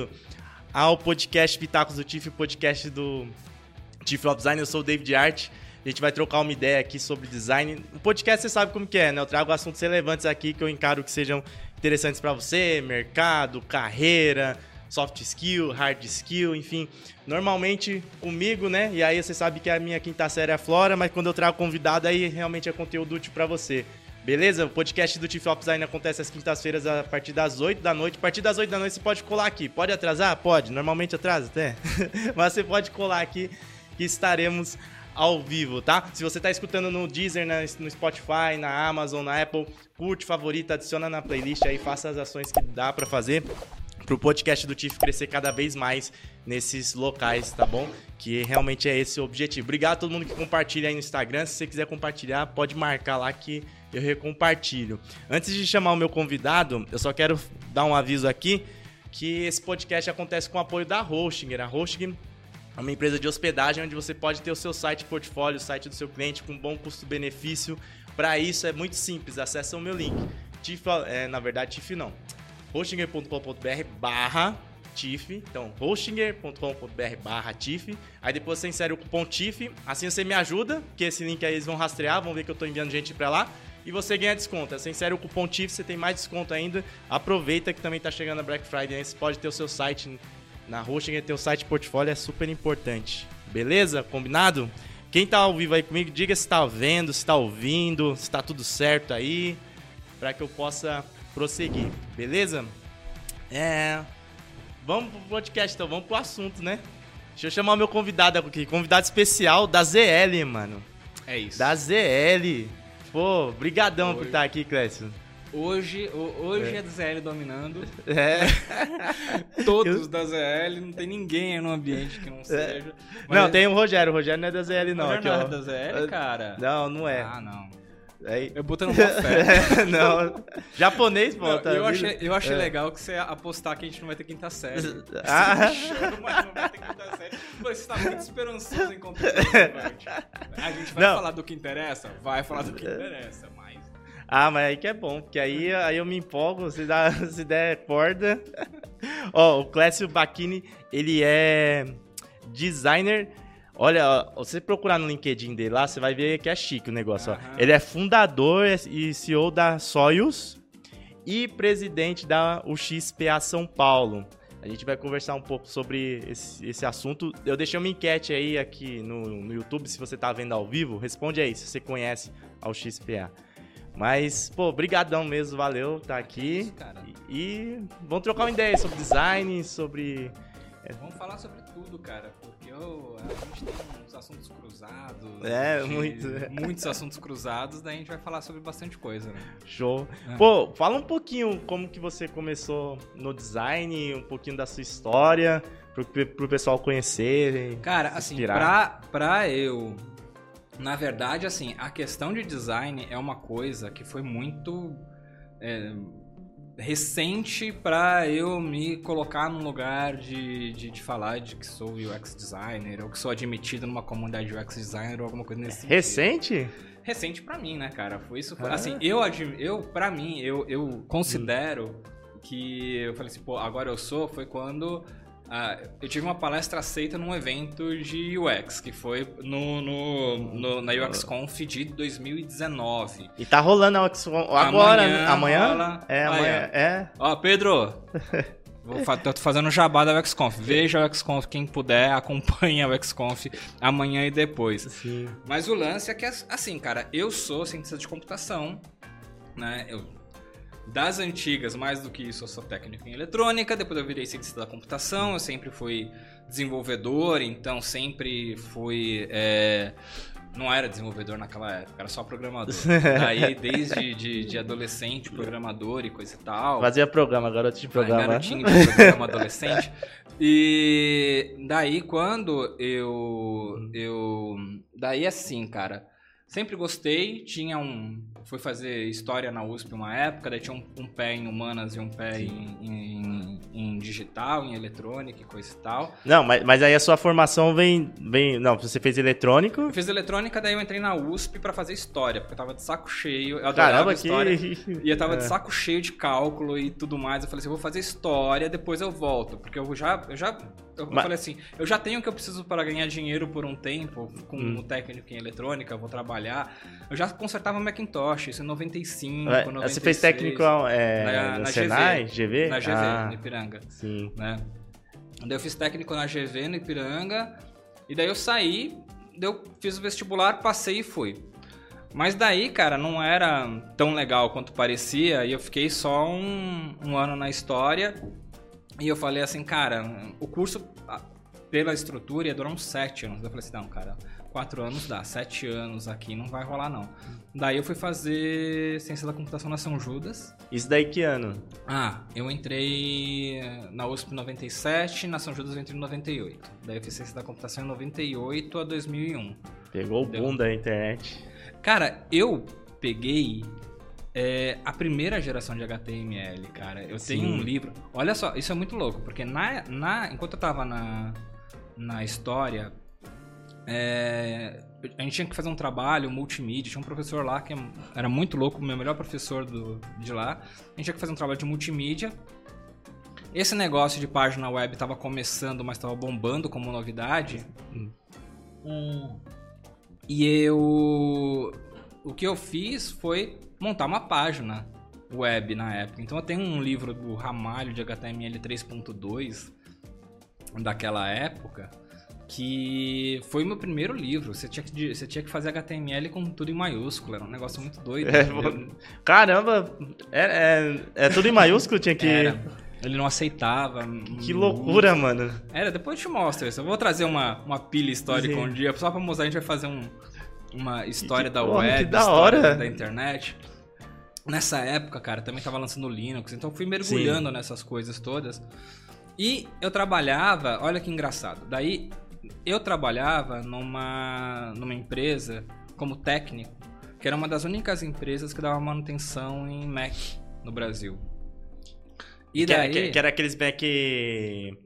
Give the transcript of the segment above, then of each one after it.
bem-vindo ao podcast Pitacos do TIF, o podcast do TIF of Design. Eu sou o David Art. A gente vai trocar uma ideia aqui sobre design. O podcast você sabe como que é, né? Eu trago assuntos relevantes aqui que eu encaro que sejam interessantes para você, mercado, carreira, soft skill, hard skill, enfim. Normalmente comigo, né? E aí você sabe que a minha quinta série é a Flora, mas quando eu trago convidado aí realmente é conteúdo útil para você. Beleza? O podcast do Tiff Ops ainda acontece às quintas-feiras a partir das 8 da noite. A partir das 8 da noite você pode colar aqui. Pode atrasar? Pode. Normalmente atrasa até. Mas você pode colar aqui que estaremos ao vivo, tá? Se você tá escutando no Deezer, no Spotify, na Amazon, na Apple, curte, favorita, adiciona na playlist aí, faça as ações que dá para fazer pro podcast do TIF crescer cada vez mais nesses locais, tá bom? Que realmente é esse o objetivo. Obrigado a todo mundo que compartilha aí no Instagram. Se você quiser compartilhar, pode marcar lá que eu recompartilho. Antes de chamar o meu convidado, eu só quero dar um aviso aqui que esse podcast acontece com o apoio da Hostinger. A Hostinger é uma empresa de hospedagem onde você pode ter o seu site portfólio, o site do seu cliente com bom custo-benefício. Para isso é muito simples, acesse o meu link. TIF, é, na verdade, TIF não. hostinger.com.br barra TIF. Então, hostinger.com.br barra TIF. Aí depois você insere o cupom TIF. Assim você me ajuda, que esse link aí eles vão rastrear, vão ver que eu estou enviando gente para lá e você ganha desconto. Você insere o cupom TIF, você tem mais desconto ainda. Aproveita que também está chegando a Black Friday, você pode ter o seu site na Hosting, ter o site portfólio é super importante. Beleza? Combinado? Quem está ao vivo aí comigo, diga se está vendo, se está ouvindo, se está tudo certo aí, para que eu possa prosseguir. Beleza? É, vamos pro podcast então, vamos pro assunto, né? Deixa eu chamar o meu convidado aqui, convidado especial da ZL, mano. É isso. Da ZL. Pô, brigadão por estar aqui, Clécio. Hoje, hoje é. é do ZL dominando. É. Todos eu... da ZL, não tem ninguém no ambiente que não é. seja. Mas... Não, tem o Rogério. O Rogério não é da ZL, não. Rogério não é da ZL, cara? Não, não é. Ah, não. Aí... Eu boto no café. não. Japonês, pô. Tá eu, achei, eu achei é. legal que você apostar que a gente não vai ter quinta série. Ah. Achando, mas não vai ter quinta série. Você tá muito esperançoso em conteúdo, A gente vai não. falar do que interessa? Vai falar do que interessa, mas... Ah, mas aí que é bom, porque aí, aí eu me empolgo, se, dá, se der corda. Ó, o Clécio Bacchini, ele é designer Olha, você procurar no LinkedIn dele lá, você vai ver que é chique o negócio. Ó. Ele é fundador e CEO da Soyuz e presidente da UXPA São Paulo. A gente vai conversar um pouco sobre esse, esse assunto. Eu deixei uma enquete aí aqui no, no YouTube, se você tá vendo ao vivo, responde aí se você conhece a UXPA. Mas, pô, brigadão mesmo, valeu tá aqui. e, e vamos trocar uma ideia sobre design, sobre... É... Vamos falar sobre tudo, cara a gente tem uns assuntos cruzados. É, muito. Muitos assuntos cruzados, daí a gente vai falar sobre bastante coisa, né? Show. É. Pô, fala um pouquinho como que você começou no design, um pouquinho da sua história, pro, pro pessoal conhecer. Cara, assim, pra, pra eu. Na verdade, assim, a questão de design é uma coisa que foi muito. É, recente para eu me colocar num lugar de, de, de, falar de que sou UX designer ou que sou admitido numa comunidade UX designer ou alguma coisa nesse Recente? Sentido. Recente para mim, né, cara? Foi isso. Foi, ah. Assim, eu, eu para mim, eu, eu considero hum. que eu falei assim, pô, agora eu sou, foi quando ah, eu tive uma palestra aceita num evento de UX, que foi no, no, no na UXConf de 2019. E tá rolando a UXConf agora, amanhã? amanhã? Rola... É, amanhã. É. Ó, Pedro, Vou, tô fazendo o jabá da UXConf. Veja o UXConf, quem puder, acompanha o UXConf amanhã e depois. Sim. Mas o lance é que, assim, cara, eu sou cientista de computação, né? Eu das antigas, mais do que isso, eu sou técnico em eletrônica, depois eu virei cientista da computação, eu sempre fui desenvolvedor, então sempre fui. É, não era desenvolvedor naquela época, era só programador. Daí, desde de, de, adolescente, programador e coisa e tal. Fazia programa, garoto de programa. Garotinho de programa adolescente. E daí, quando eu. eu daí, assim, cara Sempre gostei, tinha um. Fui fazer história na USP uma época, daí tinha um, um pé em humanas e um pé em, em, em, digital, em eletrônica e coisa e tal. Não, mas, mas aí a sua formação vem, vem. Não, você fez eletrônico. Eu fiz eletrônica, daí eu entrei na USP para fazer história, porque eu tava de saco cheio. Eu adorava Caramba, história. Que... E eu tava é. de saco cheio de cálculo e tudo mais. Eu falei assim, eu vou fazer história, depois eu volto. Porque eu já. Eu já eu mas... falei assim, eu já tenho o que eu preciso para ganhar dinheiro por um tempo, com hum. o técnico em eletrônica, vou trabalhar. Eu já consertava Macintosh, isso em 95, é, 96. Você fez técnico é, na, na Senai, GV? GV? Na GV, ah, no Ipiranga. Sim. Né? Daí eu fiz técnico na GV, no Ipiranga, e daí eu saí, daí eu fiz o vestibular, passei e fui. Mas daí, cara, não era tão legal quanto parecia, e eu fiquei só um, um ano na história, e eu falei assim, cara, o curso, pela estrutura, ia durar uns sete anos. Eu falei assim, não, cara, quatro anos dá, sete anos aqui não vai rolar não. Daí eu fui fazer ciência da computação na São Judas. Isso daí que ano? Ah, eu entrei na USP em 97, na São Judas eu entrei em 98. Daí eu fiz ciência da computação em 98 a 2001. Pegou o boom da internet. Cara, eu peguei é, a primeira geração de HTML, cara. Eu Sim. tenho um livro. Olha só, isso é muito louco, porque na, na, enquanto eu tava na, na história, é, a gente tinha que fazer um trabalho multimídia. Tinha um professor lá que era muito louco, o meu melhor professor do, de lá. A gente tinha que fazer um trabalho de multimídia. Esse negócio de página web estava começando, mas estava bombando como novidade. Hum. E eu. O que eu fiz foi montar uma página web na época. Então eu tenho um livro do Ramalho de HTML 3.2 daquela época que foi o meu primeiro livro. Você tinha, que, você tinha que fazer HTML com tudo em maiúsculo, era um negócio muito doido. É, caramba, é, é, é, tudo em maiúsculo, tinha que... Era. Ele não aceitava. Que loucura, muito. mano. Era, depois eu te mostro isso. Eu vou trazer uma, uma pilha histórica Sim. um dia, só pra mostrar, a gente vai fazer um, uma história que, da porra, web, da hora. da internet. Nessa época, cara, também tava lançando Linux, então fui mergulhando Sim. nessas coisas todas. E eu trabalhava, olha que engraçado. Daí eu trabalhava numa, numa empresa como técnico, que era uma das únicas empresas que dava manutenção em Mac no Brasil. E que, daí... Era, que, era aqueles Mac que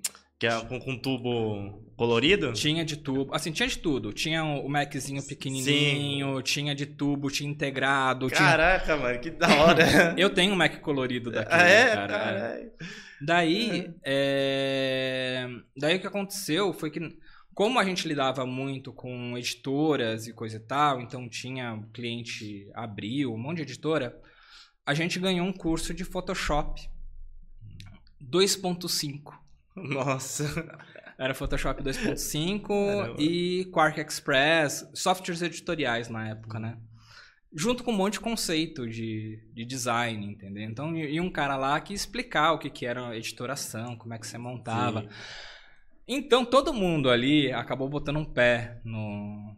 é com, com tubo colorido? Tinha de tubo. Assim, tinha de tudo. Tinha o Maczinho pequenininho, Sim. tinha de tubo, tinha integrado. Caraca, tinha... mano, que da hora. Eu tenho um Mac colorido daqui, ah, é? cara. Carai. Daí, uhum. é... daí o que aconteceu foi que como a gente lidava muito com editoras e coisa e tal, então tinha cliente abriu, um monte de editora, a gente ganhou um curso de Photoshop 2.5. Nossa. Era Photoshop 2.5 e Quark Express, softwares editoriais na época, né? Junto com um monte de conceito de, de design, entendeu? Então, e um cara lá que explicar o que, que era editoração, como é que você montava. Sim. Então todo mundo ali acabou botando um pé no,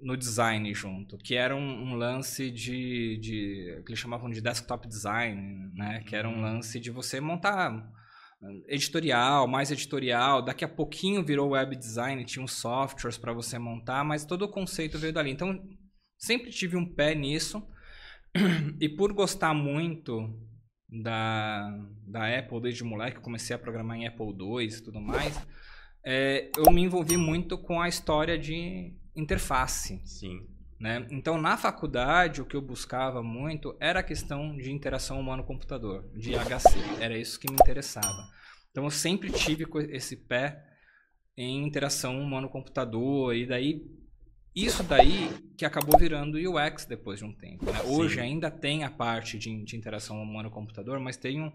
no design junto, que era um, um lance de, de, que eles chamavam de desktop design, né? Que era um lance de você montar editorial, mais editorial. Daqui a pouquinho virou web design, tinha uns softwares para você montar, mas todo o conceito veio dali. Então sempre tive um pé nisso e por gostar muito da, da Apple desde moleque, comecei a programar em Apple II e tudo mais é, eu me envolvi muito com a história de interface. Sim. Né? Então, na faculdade, o que eu buscava muito era a questão de interação humano-computador, de HC. Era isso que me interessava. Então, eu sempre tive esse pé em interação humano-computador, e daí isso daí que acabou virando UX depois de um tempo. Né? Hoje ainda tem a parte de, de interação humano-computador, mas tem um,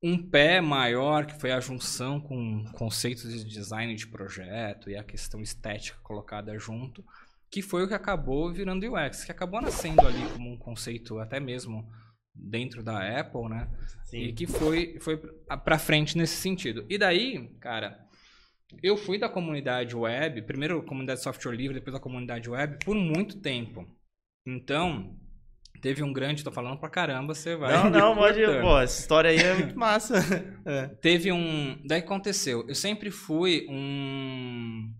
um pé maior, que foi a junção com conceitos de design de projeto e a questão estética colocada junto, que foi o que acabou virando UX, que acabou nascendo ali como um conceito até mesmo dentro da Apple, né? Sim. E que foi, foi para frente nesse sentido. E daí, cara, eu fui da comunidade web, primeiro comunidade de software livre, depois da comunidade web, por muito tempo. Então, Teve um grande, tô falando pra caramba, você vai. Não, não, pode. Pô, essa história aí é muito massa. É. Teve um. Daí aconteceu. Eu sempre fui um.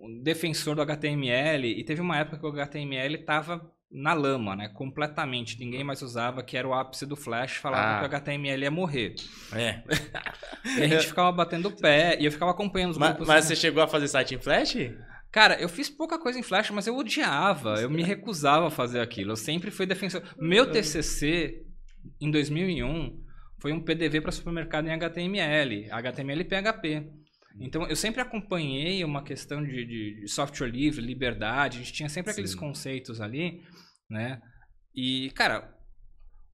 Um defensor do HTML e teve uma época que o HTML tava na lama, né? Completamente. Ninguém mais usava, que era o ápice do Flash, falava Ah. que o HTML ia morrer. É. E a gente ficava batendo o pé e eu ficava acompanhando os Mas, grupos. mas né? você chegou a fazer site em Flash? Cara, eu fiz pouca coisa em Flash, mas eu odiava. Eu me recusava a fazer aquilo. Eu sempre fui defensor. Meu TCC, em 2001, foi um PDV para supermercado em HTML. HTML e PHP. Então, eu sempre acompanhei uma questão de, de- de software livre, liberdade. A gente tinha sempre aqueles Sim. conceitos ali, né? E, cara,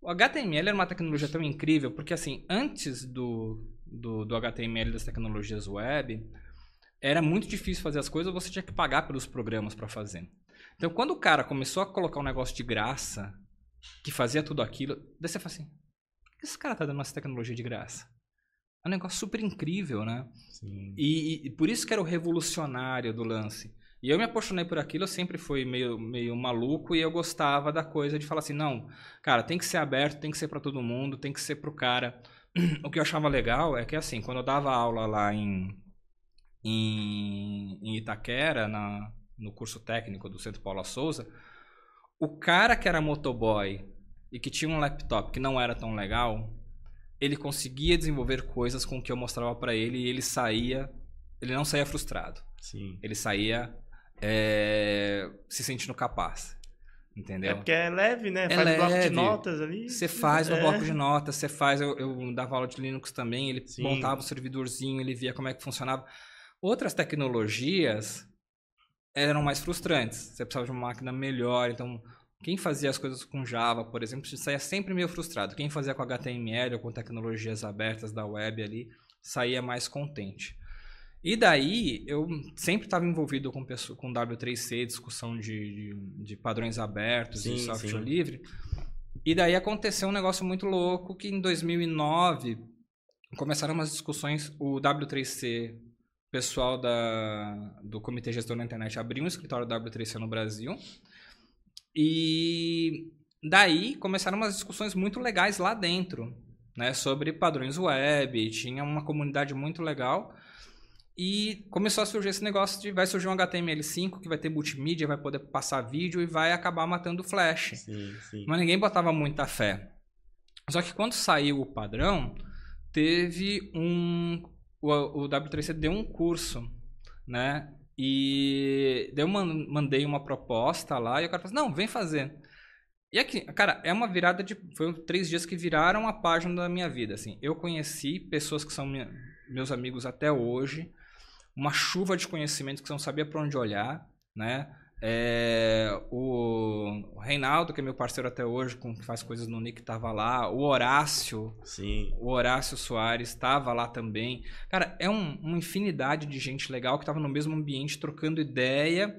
o HTML era uma tecnologia tão incrível, porque, assim, antes do, do, do HTML das tecnologias web, era muito difícil fazer as coisas, você tinha que pagar pelos programas para fazer. Então, quando o cara começou a colocar um negócio de graça, que fazia tudo aquilo, daí você fala assim, por que esse cara tá dando essa tecnologia de graça? É um negócio super incrível, né? Sim. E, e- por isso que era o revolucionário do lance. E eu me apaixonei por aquilo, eu sempre fui meio, meio maluco e eu gostava da coisa de falar assim, não, cara, tem que ser aberto, tem que ser para todo mundo, tem que ser pro cara. O que eu achava legal é que assim, quando eu dava aula lá em, em, em Itaquera, na, no curso técnico do Centro Paula Souza, o cara que era motoboy e que tinha um laptop que não era tão legal, ele conseguia desenvolver coisas com o que eu mostrava para ele e ele saía, ele não saía frustrado, Sim. ele saía é, se sentindo capaz, É entendeu? porque é leve, né? É Faz um bloco de leve. notas ali. Você faz no É. bloco de notas, você faz. Eu, eu dava aula de Linux também, ele Sim. montava o servidorzinho, ele via como é que funcionava. Outras tecnologias eram mais frustrantes. Você precisava de uma máquina melhor. Então, quem fazia as coisas com Java, por exemplo, saía sempre meio frustrado. Quem fazia com HTML ou com tecnologias abertas da web ali, saía mais contente. E daí, eu sempre estava envolvido com, com W3C, discussão de, de, de padrões abertos e Sim, software sim. livre. E daí aconteceu um negócio muito louco que em 2009 começaram umas discussões, o W3C, o pessoal da, do Comitê Gestor da Internet abriu um escritório W3C no Brasil. E daí começaram umas discussões muito legais lá dentro, né, sobre padrões web, tinha uma comunidade muito legal. E começou a surgir esse negócio de vai surgir um HTML5 que vai ter multimídia, vai poder passar vídeo e vai acabar matando o Flash. Sim, sim. Mas ninguém botava muita fé. Só que quando saiu o padrão, teve um. O, o W3C deu um curso, né? E daí eu man- mandei uma proposta lá e o cara falou assim: não, vem fazer. E aqui, cara, é uma virada de. Foi três dias que viraram a página da minha vida. Assim, eu conheci pessoas que são minha- meus amigos até hoje, uma chuva de conhecimentos que você não sabia para onde olhar, né? É, o Reinaldo, que é meu parceiro até hoje, com, que faz coisas no Nick, estava lá. O Horácio, Sim. o Horácio Soares estava lá também. Cara, é um- uma infinidade de gente legal que estava no mesmo ambiente trocando ideia.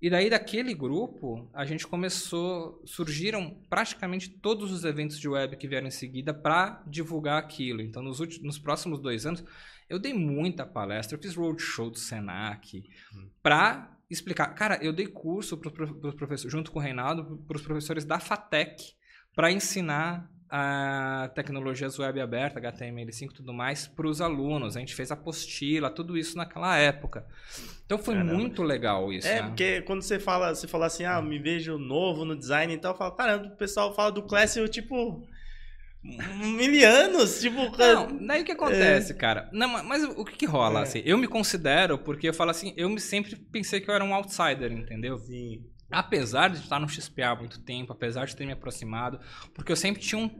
E daí daquele grupo, a gente começou, surgiram praticamente todos os eventos de web que vieram em seguida para divulgar aquilo. Então, nos, últimos, nos próximos dois anos, eu dei muita palestra, eu fiz roadshow do Senac para explicar. Cara, eu dei curso para os professores, junto com o Reinaldo, para os professores da FATEC para ensinar a tecnologias web aberta, HTML5 e tudo mais, para os alunos. A gente fez apostila, tudo isso naquela época. Então foi Caramba. muito legal isso. É, né? porque quando você fala, você fala assim, ah, me vejo novo no design e tal, eu falo, caramba, o pessoal fala do Class, eu tipo. Mil anos, tipo. Não, daí o que acontece, cara? Não, ma- mas o que, que rola? É. Assim, eu me considero, porque eu falo assim, eu me sempre pensei que eu era um outsider, entendeu? Sim. Apesar de estar no XPA há muito tempo, apesar de ter me aproximado, porque eu sempre tinha um.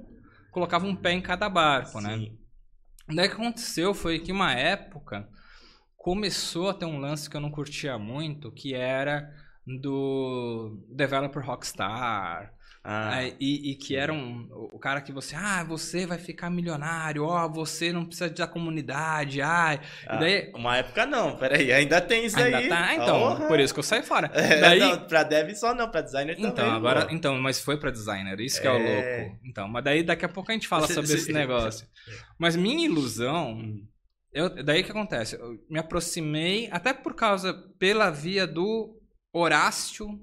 colocava um pé em cada barco, né? Sim. Daí o que aconteceu foi que uma época começou a ter um lance que eu não curtia muito, que era do Developer Rockstar. Ah, né? e, e que era um, o cara que você, ah, você vai ficar milionário, ó, você não precisa da comunidade, ai. ah, daí. Uma época não, peraí, ainda tem isso Ainda aí. tá, ah, então, Porra. por isso que eu saí fora. É, daí, não, pra dev só não, pra designer também. então, agora, pô. então, mas foi pra designer, isso que é o É. louco. Então, mas daí daqui a pouco a gente fala sobre esse negócio. Mas minha ilusão, eu, daí que acontece, eu me aproximei, até por causa, pela via do Horácio,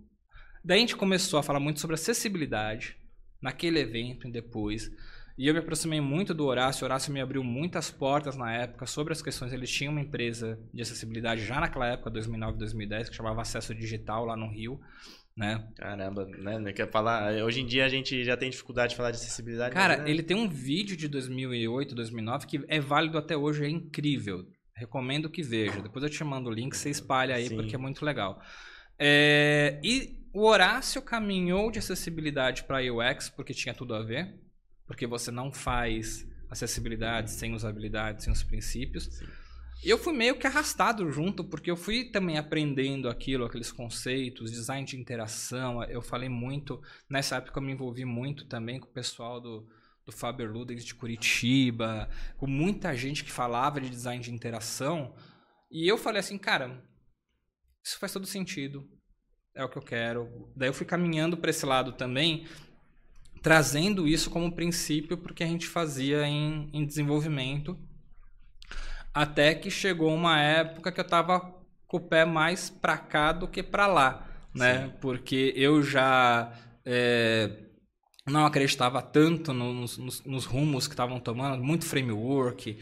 daí a gente começou a falar muito sobre acessibilidade, naquele evento e depois. E eu me aproximei muito do Horácio. O Horácio me abriu muitas portas na época sobre as questões. Eles tinham uma empresa de acessibilidade já naquela época, 2009, 2010, que chamava Acesso Digital lá no Rio. Né? Caramba, né? Quer falar. Hoje em dia a gente já tem dificuldade de falar de acessibilidade. Cara, mas, né? ele tem um vídeo de 2008, 2009 que é válido até hoje, é incrível. Recomendo que veja. Depois eu te mando o link, você espalha aí, Sim. porque é muito legal. É... E o Horácio caminhou de acessibilidade para UX porque tinha tudo a ver. Porque você não faz acessibilidade sem usabilidade, sem os princípios. Sim. Eu fui meio que arrastado junto, porque eu fui também aprendendo aquilo, aqueles conceitos, design de interação. Eu falei muito, nessa época eu me envolvi muito também com o pessoal do, do Faber Ludens de Curitiba, com muita gente que falava de design de interação. E eu falei assim, cara, isso faz todo sentido, é o que eu quero. Daí eu fui caminhando para esse lado também, trazendo isso como princípio porque a gente fazia em, em desenvolvimento até que chegou uma época que eu tava com o pé mais para cá do que para lá, né? Sim. Porque eu já é, não acreditava tanto nos, nos, nos rumos que estavam tomando, muito framework,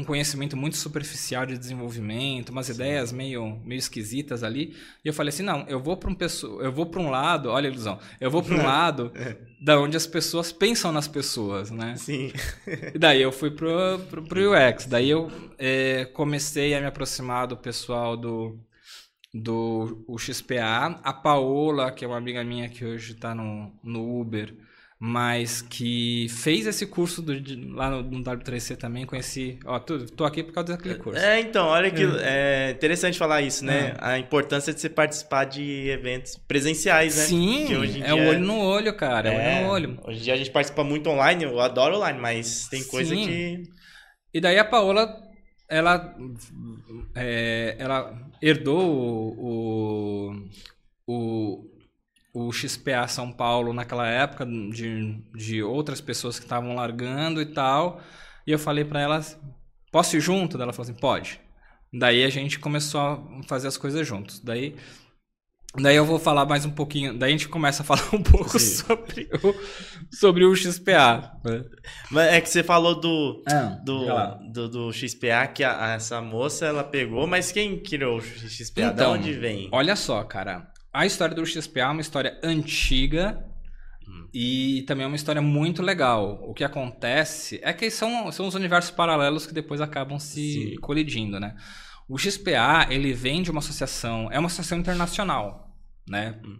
um, conhecimento muito superficial de desenvolvimento, umas Sim. ideias meio, meio esquisitas ali. E eu falei assim, não, eu vou para um pessoa, eu vou para um lado, olha a ilusão, eu vou para um lado é. da onde as pessoas pensam nas pessoas, né? Sim. e daí eu fui pro, pro, pro UX. Daí eu é, comecei a me aproximar do pessoal do do o XPA, a Paola, que é uma amiga minha que hoje está no, no Uber, mas que fez esse curso do, de, lá no, no, W3C também, conheci, ó, tô, tô aqui por causa daquele curso. É, então, olha que é, é interessante falar isso, né? É. A importância de você participar de eventos presenciais, né? Sim, é o olho no olho, cara, é, olho no é, olho. Hoje em dia a gente participa muito online, eu adoro online, mas tem coisa Sim. que... E daí a Paola, ela, é, ela herdou o, o, o XPA São Paulo naquela época de, de outras pessoas que estavam largando e tal. E eu falei para ela, posso ir junto? Ela falou assim, pode. Daí a gente começou a fazer as coisas juntos. Daí, daí eu vou falar mais um pouquinho. Daí a gente começa a falar um pouco sobre o, sobre o XPA. Né? Mas é que você falou do, ah, do, do, do, XPA, que a, essa moça ela pegou, mas quem criou o XPA? Então, de onde vem? Olha só, cara. A história do XPA é uma história antiga hum. e também é uma história muito legal. O que acontece é que são, são os universos paralelos que depois acabam se Sim. colidindo, né? O XPA, ele vem de uma associação, é uma associação internacional, né? Hum.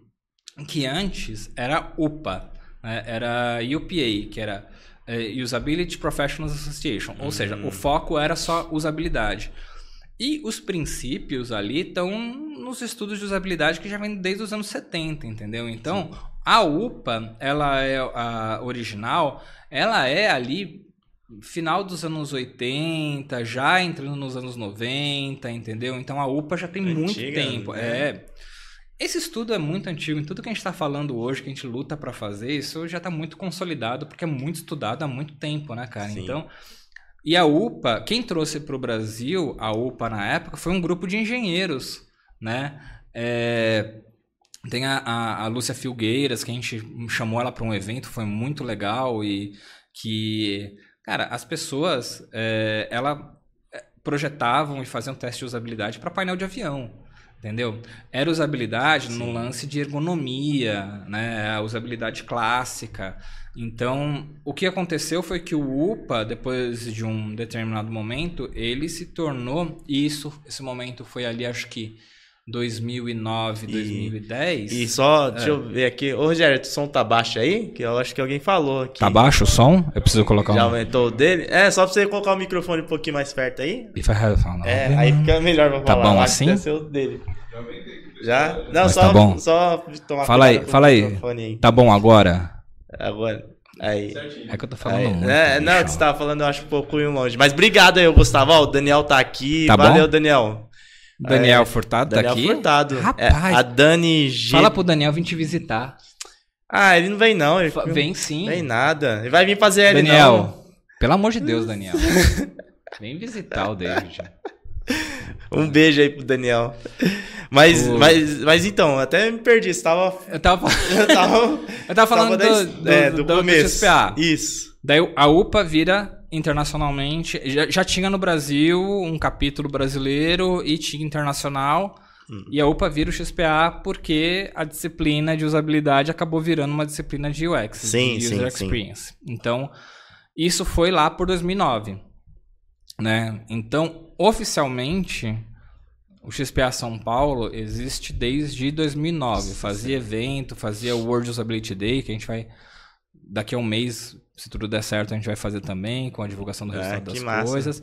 Que antes era UPA, né? era UPA, que era uh, Usability Professionals Association. Ou seja, o hum. foco era só usabilidade. E os princípios ali estão nos estudos de usabilidade que já vem desde os anos 70, entendeu? Então, Sim. a UPA, ela é a original, ela é ali final dos anos 80, já entrando nos anos 90, entendeu? Então a UPA já tem Antiga, muito tempo. Né? É. Esse estudo é muito antigo, em tudo que a gente está falando hoje, que a gente luta para fazer, isso já está muito consolidado, porque é muito estudado há muito tempo, né, cara? Sim. Então, e a UPA, quem trouxe para o Brasil a UPA na época foi um grupo de engenheiros, né? É, tem a, a, a, Lúcia Filgueiras, que a gente chamou ela para um evento, foi muito legal e que, cara, as pessoas, é, ela é, projetavam e faziam teste de usabilidade para painel de avião, entendeu? Era usabilidade Sim. no lance de ergonomia, né? A usabilidade clássica. Então, o que aconteceu foi que o UPA, depois de um determinado momento, ele se tornou isso. Esse momento foi ali, acho que 2009, e, 2010. E só, é. deixa eu ver aqui. Ô, Rogério, o som tá baixo aí? Que eu acho que alguém falou aqui. Tá baixo o som? Eu preciso colocar Já um... aumentou o dele? É, só pra você colocar o microfone um pouquinho mais perto aí. If I have found é, aí fica melhor pra tá falar. Tá bom assim? Dele. Já? Não, Mas só, tá bom. só tomar Fala aí, fala aí. aí. Tá bom agora? Agora. Aí. É que eu tô falando aí, muito. É, não, que você tava falando, eu acho um pouco longe. Mas obrigado aí, Gustavo. Ó, o Daniel tá aqui. Tá Valeu, bom? Daniel. Daniel é, Furtado Daniel tá aqui? Daniel Furtado. É, Rapaz. É, a Dani G. Fala pro Daniel vir te visitar. Ah, ele não vem não. Ele... Vem sim. Vem nada. Ele vai vir fazer ele Daniel, não. pelo amor de Deus, Daniel. vem visitar o David. Um beijo aí pro Daniel. Mas, o... mas, mas então, até me perdi. Você tava. Eu tava. eu tava, eu tava falando tava do, do, é, do, do, começo. Do XPA. Isso. Daí a UPA vira internacionalmente. Já, já tinha no Brasil um capítulo brasileiro e tinha internacional. Hum. E a UPA vira o XPA porque a disciplina de usabilidade acabou virando uma disciplina de UX, Sim, de sim, User sim. Experience. Então, isso foi lá por 2009. Né? Então, oficialmente, o XPA São Paulo existe desde 2009. Fazia evento, fazia o World Usability Day, que a gente vai. Daqui a um mês, se tudo der certo, a gente vai fazer também, com a divulgação do Ah, resultado que das massa. coisas.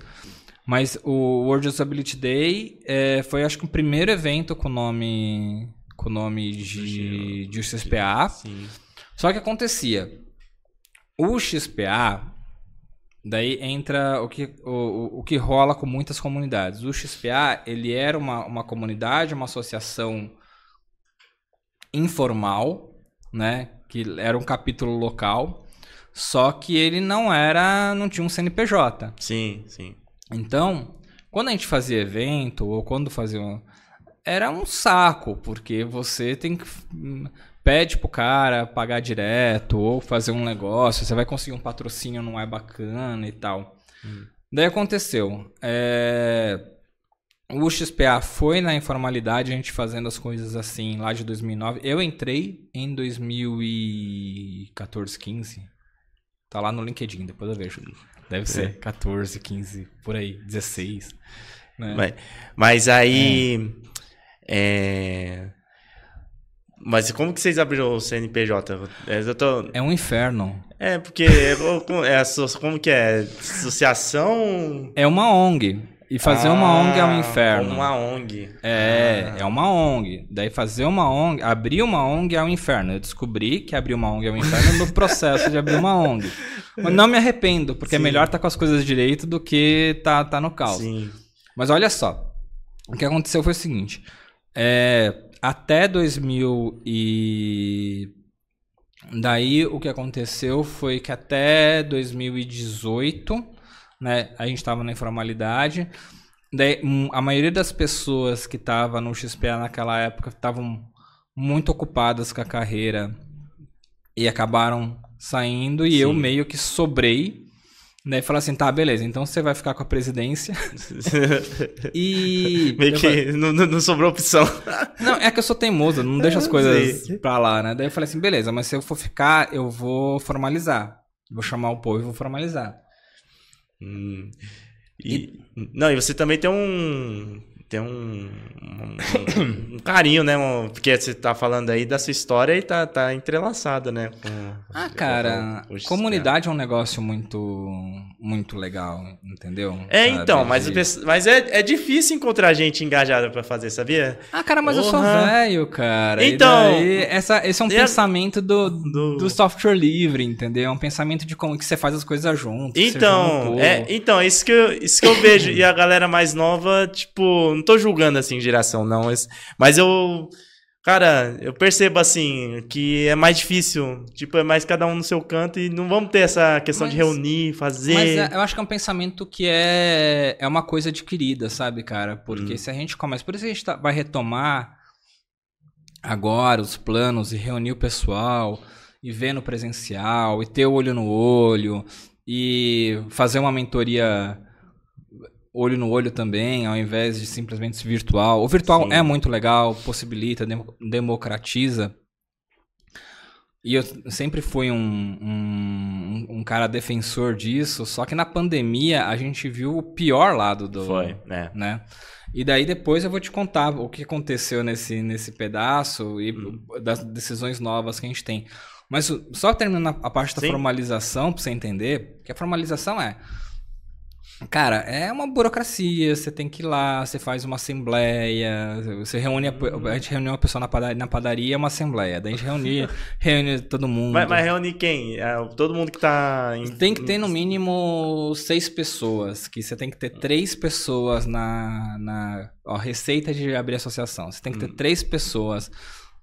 Mas o World Usability Day é, foi, acho que, o primeiro evento com o nome, com nome de, de XPA. Sim. Só que acontecia. O XPA, daí entra o que, o, o- que rola com muitas comunidades. O XPA, ele era uma, uma comunidade, uma associação informal, né? Que era um capítulo local. Só que ele não era, não tinha um CNPJ. Sim, sim. Então, quando a gente fazia evento, ou quando fazia. um- Era um saco, porque você tem que. Hum, Pede pro cara pagar direto, ou fazer um negócio, você vai conseguir um patrocínio, não é bacana e tal. Daí aconteceu. é, O XPA foi na informalidade, a gente fazendo as coisas assim lá de 2009. Eu entrei em 2014, 15. Tá lá no LinkedIn, depois eu vejo. Deve ser 14, 15, por aí, 16. né? Mas, mas aí. é, Mas como que vocês abriram o CNPJ? É, Eu tô... É um inferno. é porque. É, asso- como que é? Associação. É uma ONG. E fazer uma ONG é um Ah, inferno. Uma ONG. É, Ah. é uma ONG. Daí fazer uma ONG, abrir uma ONG é um inferno. Eu descobri que abrir uma ONG é um inferno no processo de abrir uma ONG. Mas não me arrependo, porque é Sim. melhor estar com as coisas direito do que tá, tá no caos. Sim. Mas olha só. O que aconteceu foi o seguinte. é, até 2000 e... Daí o que aconteceu foi que até 2018, né, a gente estava na informalidade. Daí, hum, a maioria das pessoas que estava no XPA naquela época estavam muito ocupadas com a carreira e acabaram saindo e eu Sim. meio que sobrei. Daí falei assim, tá, beleza, então você vai ficar com a presidência. E. Meio eu falei- que não, não- sobrou opção. Não, é que eu sou teimoso, não deixo as coisas pra lá, né? Daí eu falei assim, beleza, mas se eu for ficar, eu vou formalizar. Vou chamar o povo e vou formalizar. Hum. E, Não, e você também tem um. Tem um. Um, um carinho, né? um- porque você tá falando aí da sua história e tá, tá entrelaçada, né? com- Ah, cara, com- com comunidade é um negócio muito, muito legal, entendeu? É, Sabe? então, mas, De- mas é, é difícil encontrar gente engajada pra fazer, sabia? Ah, cara, mas eu sou velho, cara. Então, daí, essa, esse é um pensamento do, do- do software livre, entendeu? É um pensamento de como que você faz as coisas juntos. que você chama o Então, é, então, isso que, eu, isso que eu vejo. E a galera mais nova, tipo, não tô julgando assim geração, não. Mas, mas eu. Cara, eu percebo assim que é mais difícil. Tipo, é mais cada um no seu canto e não vamos ter essa questão de Mas- reunir, fazer. Mas é- eu acho que é um pensamento que é, é uma coisa adquirida, sabe, cara? Porque Hum. se a gente começa. Por isso a gente tá- vai retomar agora os planos e reunir o pessoal e ver no presencial e ter o olho no olho e fazer uma mentoria olho no olho também, ao invés de simplesmente virtual. O virtual Sim. é muito legal, possibilita, demo- democratiza. E eu sempre fui um, um, um cara defensor disso, só que na pandemia a gente viu o pior lado do. Foi, né? Né? E daí depois eu vou te contar o que aconteceu nesse, nesse pedaço e Hum. das decisões novas que a gente tem. Mas só terminando a parte da Sim. formalização, pra você entender, que a formalização é. Cara, é uma burocracia, você tem que ir lá, você faz uma assembleia, você reúne, a, a gente reuniu uma pessoa na padaria, na padaria é uma assembleia, daí a gente reúne, reúne todo mundo. Mas, mas reunir quem? É, todo mundo que tá. Em, Tem que ter no mínimo seis pessoas, que você tem que ter três pessoas na, na ó, receita de abrir associação. Você tem que ter Hum. três pessoas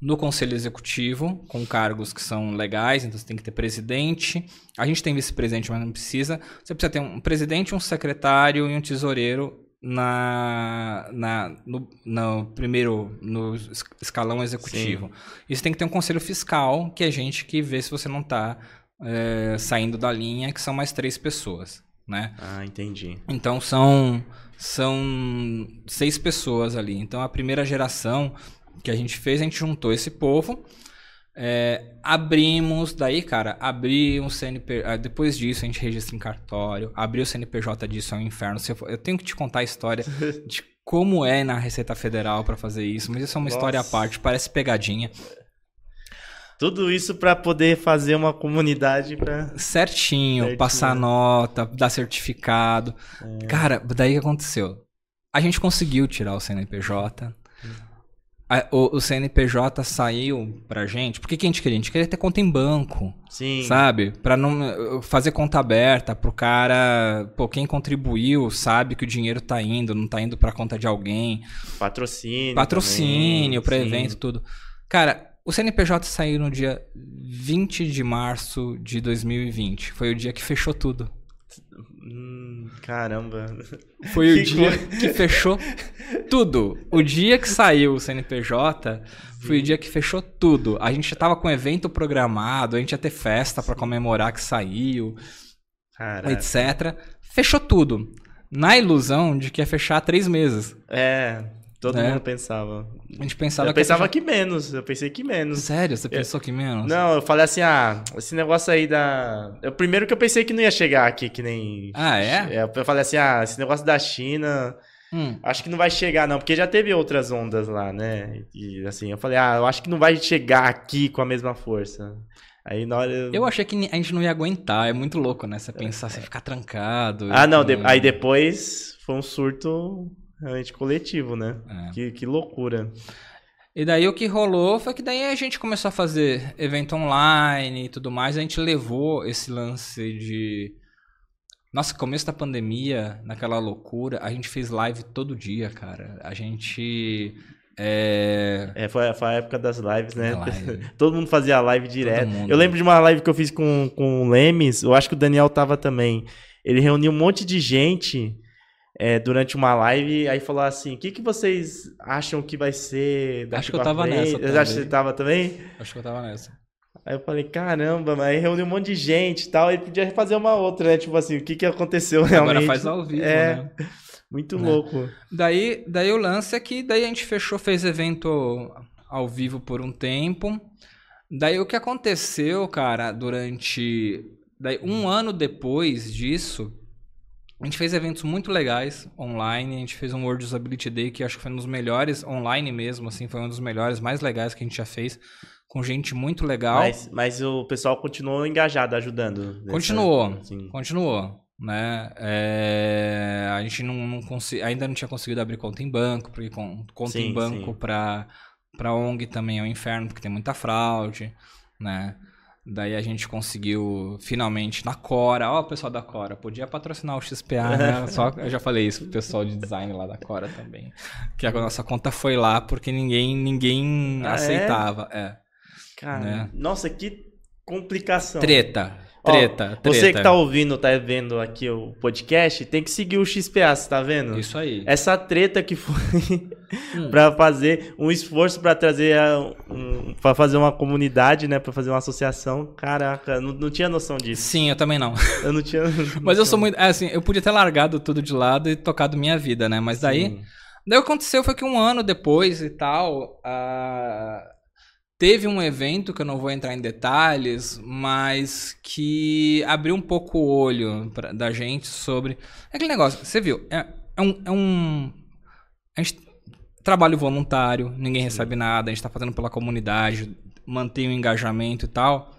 no conselho executivo, com cargos que são legais, então você tem que ter presidente. A gente tem vice-presidente, mas não precisa. Você precisa ter um presidente, um secretário e um tesoureiro na, na, no, no primeiro no es- escalão executivo. E você tem que ter um conselho fiscal, que é gente que vê se você não está é, saindo da linha, que são mais três pessoas, né? Ah, entendi. Então são são seis pessoas ali. Então a primeira geração que a gente fez, a gente juntou esse povo, é, abrimos, daí, cara, abri um CNPJ. Ah, depois disso, a gente registra em cartório. Abrir o CNPJ disso é um inferno. Eu tenho que te contar a história de como é na Receita Federal para fazer isso, mas isso é uma Nossa. história à parte, parece pegadinha. Tudo isso para poder fazer uma comunidade pra... Certinho, Certinho, passar nota, dar certificado. É. Cara, daí que aconteceu? A gente conseguiu tirar o CNPJ. A, o, o, CNPJ saiu pra gente. Por que, que a gente queria? A gente queria ter conta em banco. Sim. Sabe? Pra não fazer conta aberta pro cara. Pô, quem contribuiu sabe que o dinheiro tá indo, não tá indo pra conta de alguém. Patrocínio. Patrocínio também. pra Sim. evento, tudo. Cara, o CNPJ saiu no dia 20 de março de 2020. Foi o dia que fechou tudo. Hum, caramba. Foi o dia que fechou tudo. O dia que saiu o CNPJ foi o dia que fechou tudo. A gente já tava com evento programado, a gente ia ter festa para comemorar que saiu, Caraca. etc. Fechou tudo. Na ilusão de que ia fechar três meses. É. Todo né? mundo pensava. A gente pensava eu que. pensava que menos. Eu pensei que menos. Sério? Você pensou que menos? Não, eu falei assim, ah, esse negócio aí da. O primeiro que eu pensei que não ia chegar aqui, que nem. Ah, é? é eu falei assim, ah, esse negócio da China. Hum. Acho que não vai chegar, não, porque já teve outras ondas lá, né? E assim, eu falei, ah, eu acho que não vai chegar aqui com a mesma força. Aí na hora. Eu, eu achei que a gente não ia aguentar, é muito louco, né? Você pensar, é. você ficar trancado. Ah, não, de... aí depois foi um surto realmente coletivo, né? É. Que, que loucura. E daí o que rolou foi que daí a gente começou a fazer evento online e tudo mais. A gente levou esse lance de. Nossa, começo da pandemia, naquela loucura, a gente fez live todo dia, cara. A gente. É... é, foi, foi a época das lives, né? Live. Todo mundo fazia live direto. Eu lembro de uma live que eu fiz com, com o Lemes, eu acho que o Daniel tava também. Ele reuniu um monte de gente é, durante uma live, aí falou assim: o que, que vocês acham que vai ser Acho que eu tava frente? nessa. Também. Acho que você tava também? Acho que eu tava nessa. Aí eu falei, caramba, mas reuniu um monte de gente e tal, e podia fazer uma outra, né? Tipo assim, o que, que aconteceu realmente. Agora faz ao vivo, é, né? Muito né? louco. Daí, daí o lance é que daí a gente fechou, fez evento ao vivo por um tempo. Daí o que aconteceu, cara, durante. Daí, um ano depois disso, a gente fez eventos muito legais online. A gente fez um World Usability Day que acho que foi um dos melhores online mesmo, assim, foi um dos melhores, mais legais que a gente já fez, com gente muito legal. Mas, mas o pessoal continuou engajado, ajudando. Nessa... Continuou, Sim. continuou. Né? É... a gente não, não consegui... ainda não tinha conseguido abrir conta em banco, porque conta sim, em banco para para ONG também é um inferno, porque tem muita fraude, né? Daí a gente conseguiu finalmente na Cora, ó, o pessoal da Cora, podia patrocinar o XPA, né? Só eu já falei isso pro pessoal de design lá da Cora também. Que a nossa conta foi lá porque ninguém ninguém ah, é? aceitava, é. é. Cara, né? nossa, que complicação. Treta. Treta, Ó, Você que tá ouvindo, tá vendo aqui o podcast, tem que seguir o XPA, você tá vendo? Isso aí. Essa treta que foi hum. para fazer um esforço para trazer um, para fazer uma comunidade, né, para fazer uma associação. Caraca, não, não, tinha noção disso. Sim, eu também não. Eu não tinha. Mas eu sou muito, é assim, eu podia ter largado tudo de lado e tocado minha vida, né? Mas daí Sim. Daí o que aconteceu foi que um ano depois e tal, uh, Teve um evento que eu não vou entrar em detalhes, mas que abriu um pouco o olho pra, da gente sobre. É aquele negócio, você viu? É, é um. É um a gente, trabalho voluntário, ninguém recebe nada, a gente está fazendo pela comunidade, mantém o engajamento e tal.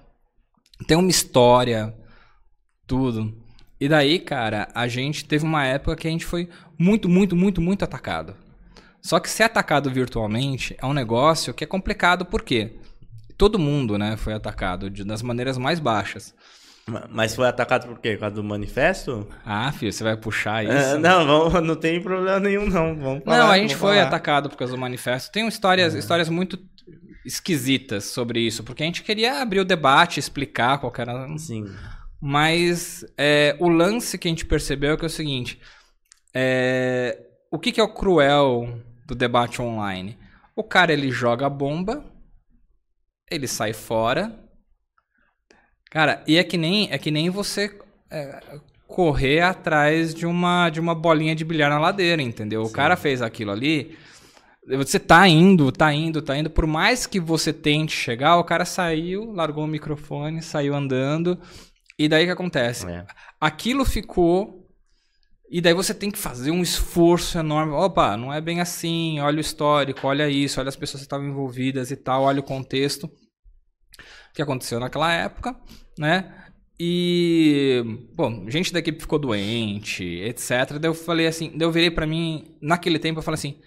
Tem uma história, tudo. E daí, cara, a gente teve uma época que a gente foi muito, muito, muito, muito atacado. Só que ser atacado virtualmente é um negócio que é complicado porque todo mundo, né, foi atacado de, das maneiras mais baixas. Mas foi atacado por quê? Por causa do manifesto? Ah, filho, você vai puxar é, isso? É, não, vamos, não tem problema nenhum, não. Vamos não, a gente foi falar. atacado por causa do manifesto. Tem histórias, é. histórias muito esquisitas sobre isso, porque a gente queria abrir o debate, explicar qual era. Sim. Mas é, o lance que a gente percebeu é que é o seguinte: é, o que, que é o cruel do debate online. O cara ele joga a bomba, ele sai fora. Cara, e é que nem, é que nem você é, correr atrás de uma, de uma bolinha de bilhar na ladeira, entendeu? O cara fez aquilo ali. Você tá indo, tá indo, tá indo. Por mais que você tente chegar, o cara saiu, largou o microfone, saiu andando. E daí o que acontece? É. Aquilo ficou. E daí você tem que fazer um esforço enorme. Opa, não é bem assim. Olha o histórico, olha isso, olha as pessoas que estavam envolvidas e tal, olha o contexto que aconteceu naquela época, né? E, bom, gente da equipe ficou doente, etc. Daí eu falei assim, daí eu virei pra mim, naquele tempo eu falei assim,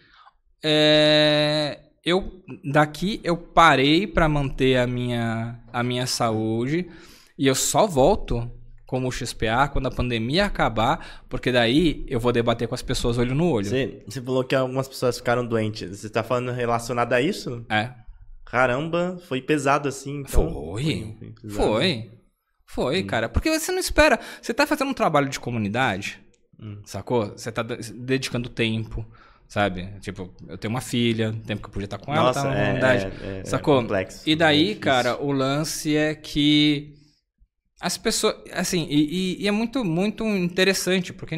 é, eu, daqui eu parei pra manter a minha, a minha saúde e eu só volto como XPA quando a pandemia acabar, porque daí eu vou debater com as pessoas olho no olho. Você, você falou que algumas pessoas ficaram doentes. Você tá falando relacionado a isso? É. Caramba, foi pesado assim. Então. Foi. Foi. pesado. Foi. Foi, cara. Porque você não espera. Você tá fazendo um trabalho de comunidade, Hum. sacou? Você tá de- dedicando tempo, sabe? Tipo, eu tenho uma filha, tempo que eu podia estar com ela, Nossa, tá na é, é, é, sacou? complexo. E daí, É cara, o lance é que as pessoas. Assim, e, e- e é muito, muito interessante, porque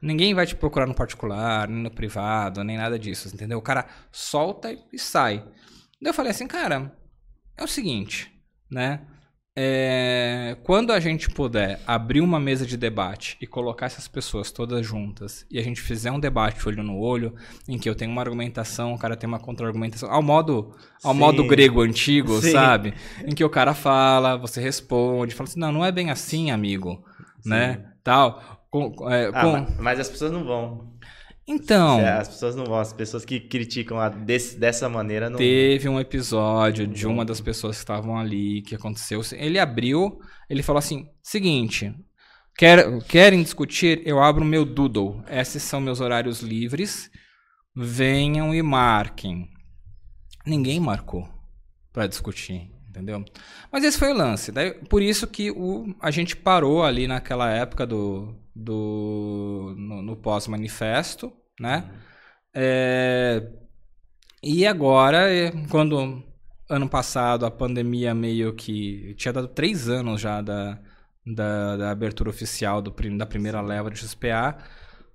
ninguém vai te procurar no particular, nem no privado, nem nada disso, entendeu? O cara solta e, e sai. Daí eu falei assim, cara, é o seguinte, né? É, quando a gente puder abrir uma mesa de debate e colocar essas pessoas todas juntas e a gente fizer um debate olho no olho, em que eu tenho uma argumentação, o cara tem uma contra-argumentação, ao modo, ao Sim. modo grego antigo, Sim. sabe? Em que o cara fala, você responde, fala assim, não, não é bem assim, amigo, né? Tal. Com- é, Ah, com- mas as pessoas não vão. Então, É, As pessoas não vão. As pessoas que criticam a desse- dessa maneira não. Teve um episódio de uma das pessoas que estavam ali que aconteceu. Ele abriu, ele falou assim: seguinte, quer, querem discutir? Eu abro meu doodle. Esses são meus horários livres. Venham e marquem. Ninguém marcou pra discutir, entendeu? Mas esse foi o lance. Daí, por isso que o, a gente parou ali naquela época do, do no, no pós-manifesto, né? É, e agora, é, quando ano passado a pandemia meio que tinha dado três anos já da, da, da abertura oficial do, da primeira leva do XPA,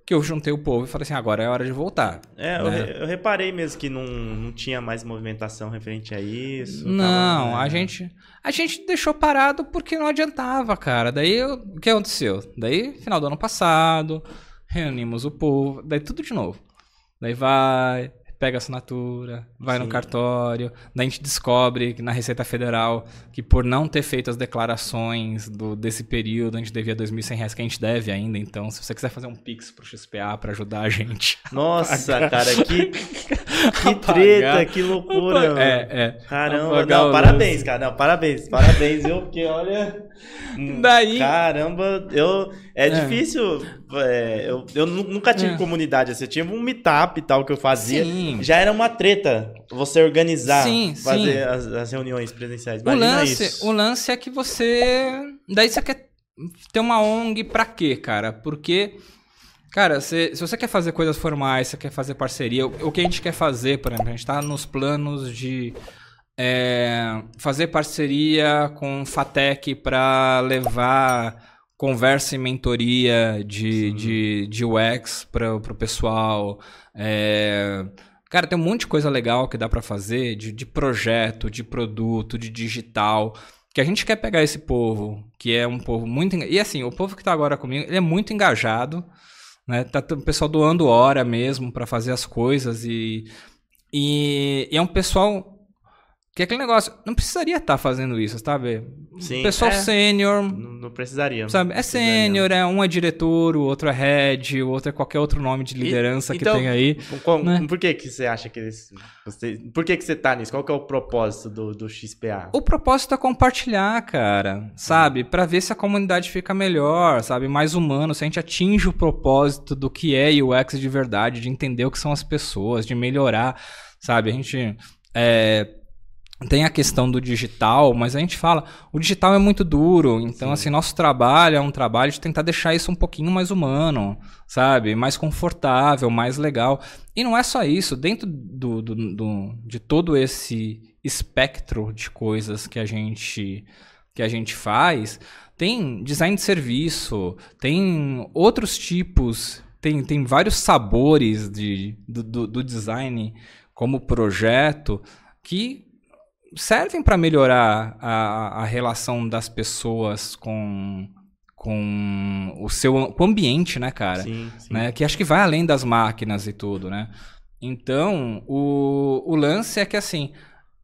que eu juntei o povo e falei assim, agora é hora de voltar. É, eu, né? re- eu reparei mesmo que não, não tinha mais movimentação referente a isso. Não, tava, a né? gente a gente deixou parado porque não adiantava, cara. Daí eu- o que aconteceu? Daí final do ano passado, reunimos o povo, daí tudo de novo. Daí vai, pega a assinatura, vai no Sim. cartório, daí a gente descobre que na Receita Federal que por não ter feito as declarações do, desse período, a gente devia 2.100 reais, que a gente deve ainda, então se você quiser fazer um Pix pro XPA pra ajudar a gente. Nossa, cara, que, que treta, que loucura. É, é. Caramba, não, parabéns, cara. Não, parabéns, parabéns, viu? Porque olha. Hum, Daí- Caramba, eu. É, É. difícil. é, eu, eu nu- nunca tive É. comunidade assim. Eu tinha um meetup e tal que eu fazia. Sim. Já era uma treta você organizar, Sim, fazer sim. As, as reuniões presenciais. O lance, isso. o lance é que você. Daí você quer ter uma ONG pra quê, cara? Porque. Cara, se, se você quer fazer coisas formais, você quer fazer parceria, o, o que a gente quer fazer, por exemplo, a gente tá nos planos de é, fazer parceria com Fatec para levar conversa e mentoria de, de, de UX para o pessoal. É, cara, tem um monte de coisa legal que dá para fazer de, de projeto, de produto, de digital. Que a gente quer pegar esse povo, que é um povo muito. E assim, o povo que tá agora comigo, ele é muito engajado. Né? Tá o pessoal doando hora mesmo para fazer as coisas e, e, e é um pessoal que é aquele negócio, não precisaria estar fazendo isso, sabe? Sim, pessoal é. sênior, Não, precisaria. sabe? É sênior, é um é diretor, o outro é head, o outro é qualquer outro nome de liderança E- que então, tem aí. Com- né? Por que, que você acha que eles. Você, por que, que você tá nisso? Qual que é o propósito do, do XPA? O propósito é compartilhar, cara, sabe? Pra ver se a comunidade fica melhor, sabe? Mais humano, se a gente atinge o propósito do que é UX de verdade, de entender o que são as pessoas, de melhorar, sabe? A gente é, tem a questão do digital, mas a gente fala, o digital é muito duro, então assim, nosso trabalho é um trabalho de tentar deixar isso um pouquinho mais humano, sabe? Mais confortável, mais legal. E não é só isso, dentro do, do- do- de todo esse espectro de coisas que a gente que a gente faz, tem design de serviço, tem outros tipos, tem, tem vários sabores de, do, do, do design como projeto que servem para melhorar a, a relação das pessoas com, com o seu com o ambiente, né, cara? Sim, sim. Né? Que acho que vai além das máquinas e tudo, né? Então, o, o lance é que, assim,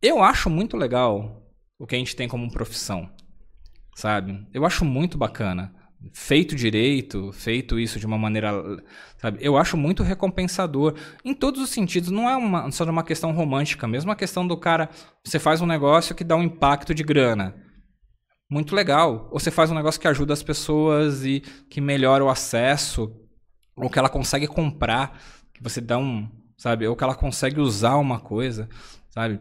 eu acho muito legal o que a gente tem como profissão, sabe? Eu acho muito bacana. Feito direito, feito isso de uma maneira, sabe? Eu acho muito recompensador em todos os sentidos. Não é uma, só uma questão romântica, mesmo a questão do cara, você faz um negócio que dá um impacto de grana. Muito legal. Ou você faz um negócio que ajuda as pessoas e que melhora o acesso, ou que ela consegue comprar, que você dá um, sabe? Ou que ela consegue usar uma coisa, sabe?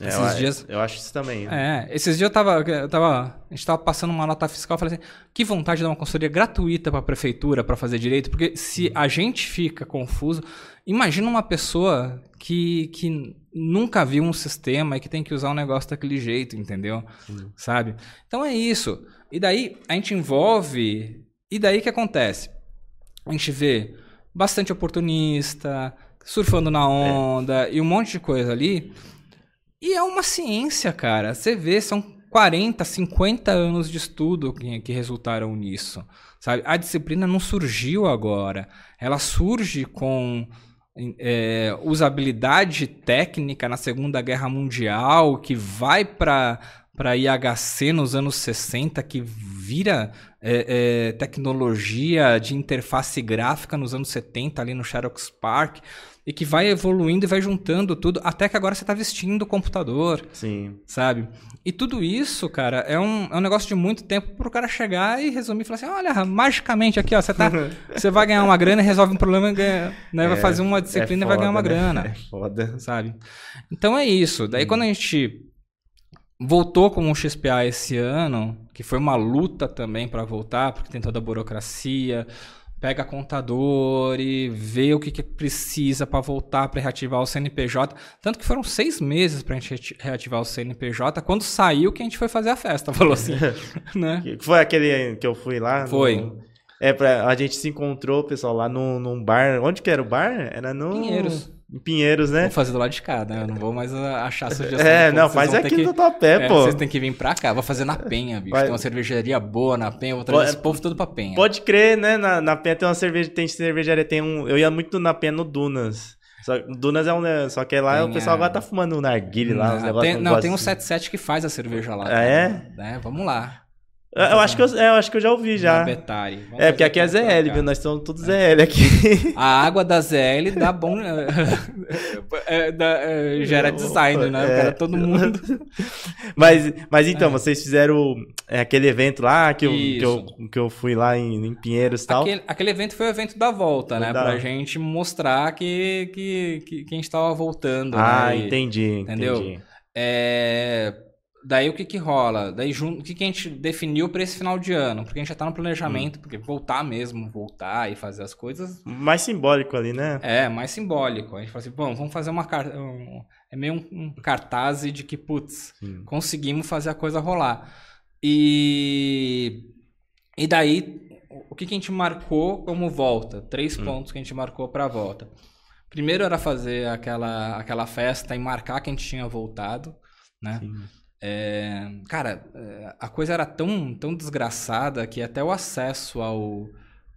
É, esses eu, dias- eu acho isso também. É, esses dias eu tava, eu tava. A gente tava passando uma nota fiscal, eu falei assim, que vontade de dar uma consultoria gratuita pra prefeitura pra fazer direito, porque se a gente fica confuso, imagina uma pessoa que, que nunca viu um sistema e que tem que usar um negócio daquele jeito, entendeu? Sabe? Então é isso. E daí a gente envolve. E daí o que acontece? A gente vê bastante oportunista, surfando na onda e um monte de coisa ali. E é uma ciência, cara. Você vê, são 40, 50 anos de estudo que, que resultaram nisso. Sabe? A disciplina não surgiu agora. Ela surge com é, usabilidade técnica na Segunda Guerra Mundial, que vai para para IHC nos anos 60, que vira é, é, tecnologia de interface gráfica nos anos 70, ali no Xerox Park, e que vai evoluindo e vai juntando tudo, até que agora você está vestindo o computador, Sim. sabe? E tudo isso, cara, é um, é um negócio de muito tempo pro cara chegar e resumir e falar assim: olha, magicamente aqui, ó, você, tá, você vai ganhar uma grana e resolve um problema, ganha, né? vai É, fazer uma é disciplina e vai ganhar uma foda, né? grana É foda. sabe? Então é isso. Daí quando a gente voltou com o XPA esse ano, que foi uma luta também para voltar, porque tem toda a burocracia, pega contador e vê o que, que precisa para voltar para reativar o CNPJ. Tanto que foram seis meses para a gente reati- reativar o CNPJ. Quando saiu que a gente foi fazer a festa, falou assim, né? Foi aquele que eu fui lá? no- Foi. É, pra, a gente se encontrou, pessoal, lá num, num bar. Onde que era o bar? Era no. Pinheiros. Em Pinheiros, né? Vou fazer do lado de cá, né? Eu não vou mais ah, achar sugestão. É, não, faz aqui que- no Topé, É, pô. vocês têm que vir pra cá. Vou fazer na Penha, bicho. Vai- Tem uma cervejaria boa na Penha. Vou trazer Pode- esse povo todo pra Penha. Pode crer, né? Na, na Penha tem uma cerveja, tem cervejaria, tem um. Eu ia muito na Penha no Dunas. Só, Dunas é um. né, Só que lá Tem o pessoal a- agora tá fumando um narguile lá, uns não, negócios. eu não, tem um assim. 77 que faz a cerveja lá. Ah, é? Né? Vamos lá. Eu, acho que eu, é, eu acho que eu já ouvi já. Betari. É, porque aqui é ZL, viu? Nós somos todos ZL aqui. A água da ZL dá bom. é, dá- é, gera design, né? É. cara, todo mundo. Mas, mas então, vocês fizeram é, aquele evento lá que eu, que, eu, que eu fui lá em, em Pinheiros e tal. Aquele, aquele evento foi o evento da volta, né? Da- Pra gente mostrar que, que, que, que a gente tava voltando. Ah, né? Entendi, entendeu? entendi. É, Daí o que que rola? Daí o que que a gente definiu pra esse final de ano? Porque a gente já tá no Hum. planejamento, porque voltar mesmo, voltar e fazer as coisas Mais simbólico ali, né? é mais simbólico. A gente fala assim, bom, vamos fazer uma car- um- é meio um, um cartaz de que, putz, Sim. conseguimos fazer a coisa rolar. E e daí o que que a gente marcou como volta? Três pontos que a gente marcou pra volta. Primeiro era fazer aquela aquela festa e marcar que a gente tinha voltado, né? Sim. É, cara, é, a coisa era tão, tão desgraçada que até o acesso ao,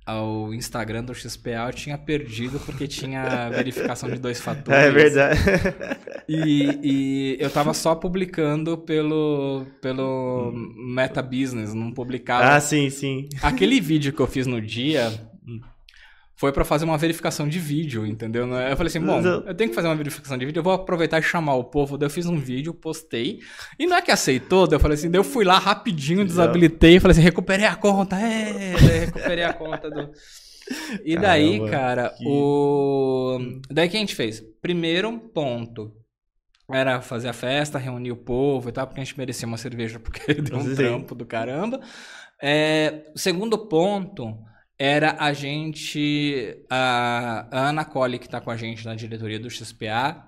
ao Instagram do XPA eu tinha perdido porque tinha verificação de dois fatores. É verdade. E, e eu tava só publicando pelo, pelo Meta Business, não publicava. ah, sim, sim. Aquele vídeo que eu fiz no dia foi pra fazer uma verificação de vídeo, entendeu? Eu falei assim, bom, eu tenho que fazer uma verificação de vídeo, eu vou aproveitar e chamar o povo. Daí eu fiz um vídeo, postei, e não é que aceitou, daí eu falei assim, daí eu fui lá rapidinho, desabilitei, falei assim, recuperei a conta, é, daí recuperei a conta do... E daí, Caramba, cara, que- o... Daí o que a gente fez? Primeiro ponto, era fazer a festa, reunir o povo e tal, porque a gente merecia uma cerveja, porque deu um trampo do caramba. É, segundo ponto era a gente. A, Ana Colli, que está com a gente na diretoria do XPA,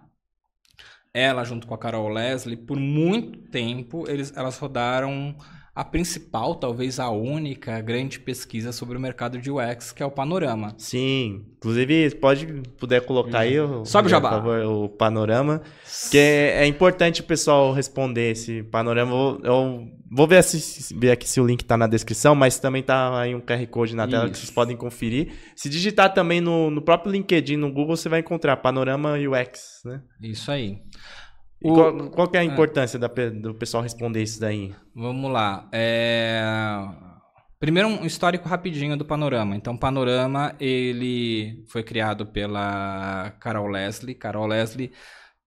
ela, junto com a Carol Leslie, por muito tempo, eles, elas rodaram a principal, talvez a única grande pesquisa sobre o mercado de UX, que é o Panorama. Sim, inclusive pode puder colocar aí o, Sobe o jabá. favor, o panorama, que é, é importante o pessoal responder esse panorama. Eu, eu vou ver, se, ver aqui se o link tá na descrição, mas também tá aí um QR Code na tela que Isso. vocês podem conferir. Se digitar também no, no próprio LinkedIn, no Google, você vai encontrar Panorama UX, né? Isso aí. O- qual, qual que é a importância da do pessoal responder isso daí? Vamos lá. É, Primeiro um histórico rapidinho do Panorama. Então, Panorama ele foi criado pela Carol Leslie. Carol Leslie,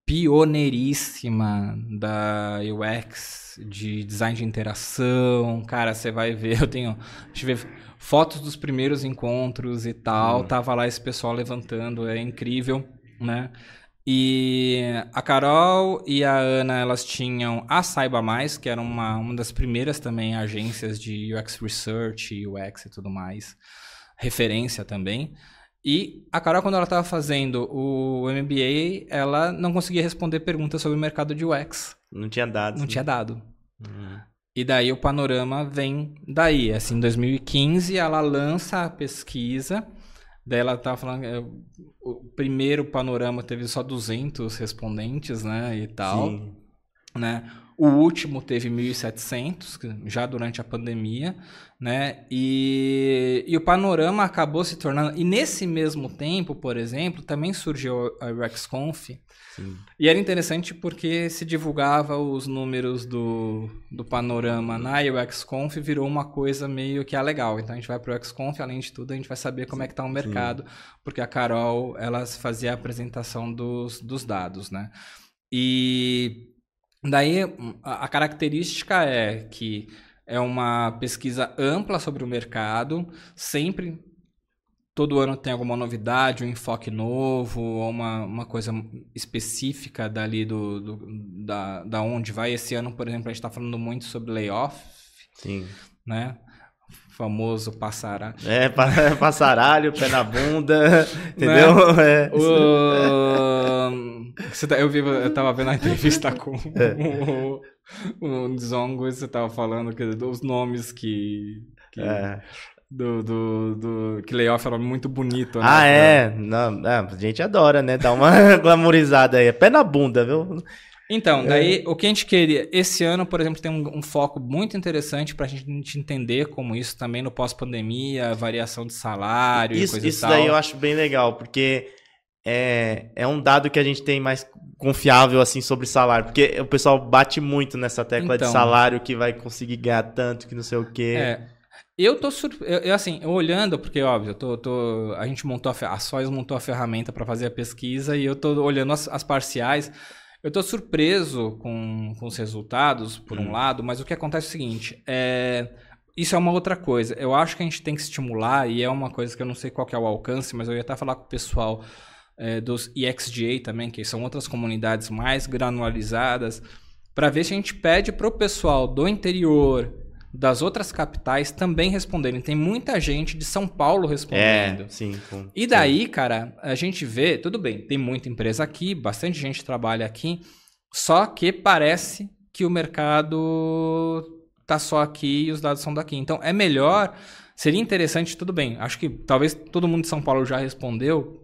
pioneiríssima da UX, de design de interação. Cara, você vai ver, eu tenho, deixa eu ver fotos dos primeiros encontros e tal. Tava lá esse pessoal levantando, é incrível, né? E a Carol e a Ana, elas tinham a Saiba Mais, que era uma, uma das primeiras também agências de UX Research, UX e tudo mais. Referência também. E a Carol, quando ela estava fazendo o MBA, ela não conseguia responder perguntas sobre o mercado de UX. Não tinha dados. Não né? tinha dado. Hum. E daí o panorama vem daí. Assim, em 2015 ela lança a pesquisa. Daí ela tava falando, é, o primeiro panorama teve só 200 respondentes, né, e tal, Sim. né? O último teve 1.700, que- já durante a pandemia, né? E, e o panorama acabou se tornando... E nesse mesmo tempo, por exemplo, também surgiu a UXConf, Sim. e era interessante porque se divulgava os números do, do panorama na UXConf virou uma coisa meio que ah, legal. Então a gente vai para o UXConf, além de tudo, a gente vai saber como é que está o mercado, porque a Carol, ela fazia a apresentação dos, dos dados, né? E daí a, a característica é que é uma pesquisa ampla sobre o mercado, sempre todo ano tem alguma novidade, um enfoque novo, ou uma, uma coisa específica dali do, do- da, da onde vai. Esse ano, por exemplo, a gente está falando muito sobre layoff, Sim. né? O famoso passará. É, pa- passaralho, pé na bunda, entendeu? É. O... Tá- eu, vi, eu tava vendo a entrevista com o, o Zongo e você tava falando que, dos nomes que. que É. do, do, do- Que layoff era muito bonito, né? Ah, é. Não, é, a gente adora, né? Dar uma glamorizada aí. Pé na bunda, viu? Então, daí o que a gente queria. Esse ano, por exemplo, tem um, um foco muito interessante pra gente entender como isso também no pós-pandemia, variação de salário e Isso, coisa e isso tal. daí eu acho bem legal, porque é, é um dado que a gente tem mais confiável, assim, sobre salário. Porque o pessoal bate muito nessa tecla de Então. salário que vai conseguir ganhar tanto, que não sei o quê. É. Eu tô surpreso. Eu, assim, olhando, porque, óbvio, eu tô, tô- a gente montou a, a Sois montou a ferramenta para fazer a pesquisa e eu tô olhando as, as parciais. Eu tô surpreso com, com os resultados, por um Hum. lado, mas o que acontece é o seguinte: é, isso é uma outra coisa. Eu acho que a gente tem que estimular, e é uma coisa que eu não sei qual que é o alcance, mas eu ia até falar com o pessoal é, dos EXGA também, que são outras comunidades mais granularizadas, para ver se a gente pede para o pessoal do interior, das outras capitais também responderem. Tem muita gente de São Paulo respondendo. É, sim. com- E daí, cara, a gente vê, tudo bem, tem muita empresa aqui, bastante gente trabalha aqui, só que parece que o mercado tá só aqui e os dados são daqui. Então é melhor, seria interessante, tudo bem. Acho que talvez todo mundo de São Paulo já respondeu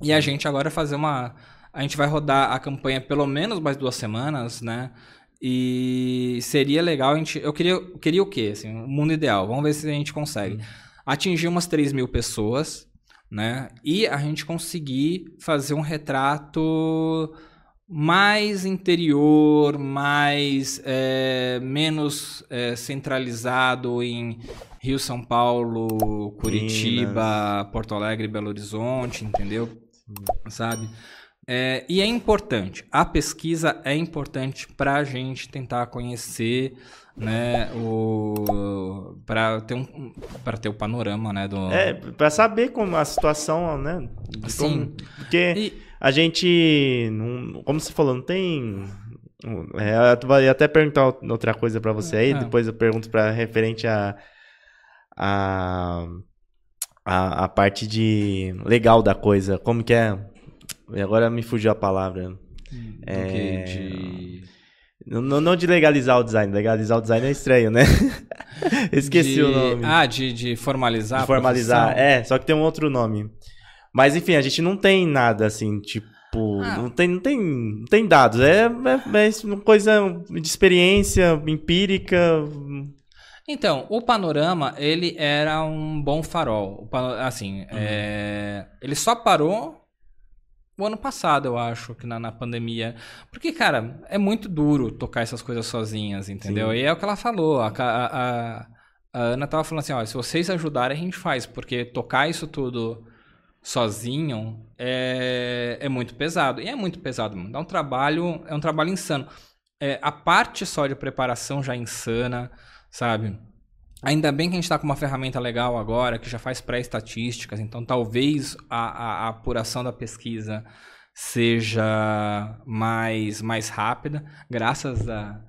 e a gente agora fazer uma a gente vai rodar a campanha pelo menos mais duas semanas, né? E seria legal a gente. Eu queria, eu queria o quê? Assim, o mundo ideal. Vamos ver se a gente consegue. Atingir umas 3 mil pessoas, né? E a gente conseguir fazer um retrato mais interior, mais é, menos é, centralizado em Rio, São Paulo, Curitiba, Porto Alegre, Belo Horizonte, entendeu? Sabe? É, e é importante, a pesquisa é importante para a gente tentar conhecer, né, o para ter um para ter o panorama, né, do É, pra saber como a situação, né? Sim. porque E- a gente, não- como você falou, não tem... É, eu ia até perguntar outra coisa pra você aí, Ah. depois eu pergunto para referente a, a, a, a parte de legal da coisa, como que é... Agora me fugiu a palavra. É, de Não, não de legalizar o design. Legalizar o design é estranho, né? Esqueci de... o nome. Ah, de, de formalizar. de formalizar. É, só que tem um outro nome. Mas enfim, a gente não tem nada assim, tipo. Ah. Não, tem, não, tem, não tem dados. É, é, é uma coisa de experiência empírica. Então, o panorama, ele era um bom farol. Assim, Uhum. é, ele só parou o ano passado, eu acho, que na, na pandemia. Porque, cara, é muito duro tocar essas coisas sozinhas, entendeu? Sim. E é o que ela falou. A, a- a Ana tava falando assim, ó, se vocês ajudarem, a gente faz. Porque tocar isso tudo sozinho é, é muito pesado. E é muito pesado, mano. Dá um trabalho, é um trabalho insano. É, a parte só de preparação já é insana, sabe? Ainda bem que a gente está com uma ferramenta legal agora, que já faz pré-estatísticas, então talvez a, a- a apuração da pesquisa seja mais, mais rápida, graças a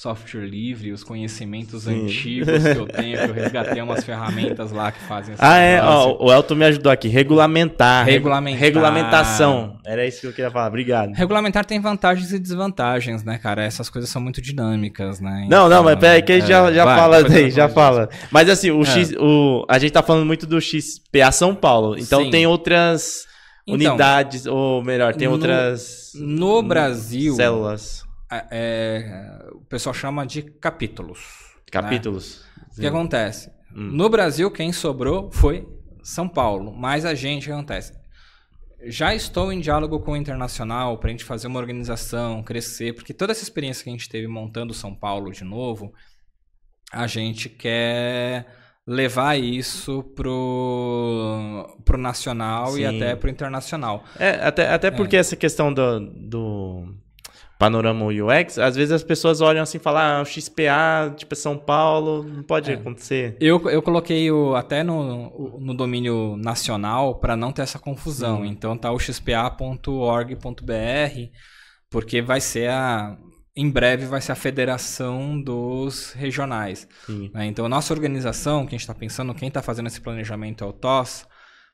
software livre, os conhecimentos Sim. antigos que eu tenho, que eu resgatei umas ferramentas lá que fazem esse Ah, é. Ó, o Elton me ajudou aqui. Regulamentar. Regulamentar. Regulamentação. Era isso que eu queria falar. Obrigado. Regulamentar tem vantagens e desvantagens, né, cara? Essas coisas são muito dinâmicas, né? Não, não, Então, mas peraí que a gente já, é, já vai, fala daí, já fala. Mas assim, o É. X, o, a gente tá falando muito do XPA São Paulo. Então Sim. tem outras Então, unidades, ou melhor, tem no- outras No Brasil, células, é, é, o pessoal chama de capítulos. capítulos. O que acontece? Hum. No Brasil, quem sobrou foi São Paulo. Mas a gente, o que acontece? Já estou em diálogo com o internacional para a gente fazer uma organização, crescer, porque toda essa experiência que a gente teve montando São Paulo de novo, a gente quer levar isso pro, pro nacional e Sim. até pro internacional. É, até, até porque essa questão do, do panorama UX, às vezes as pessoas olham assim e falam, ah, o XPA, tipo, é São Paulo, não pode É. acontecer. Eu, eu coloquei o, até no, no domínio nacional para não ter essa confusão. Sim. Então tá o xpa.org.br, porque vai ser a. Em breve vai ser a federação dos regionais. Né? Então, a nossa organização, que a gente está pensando, quem está fazendo esse planejamento é o TOS,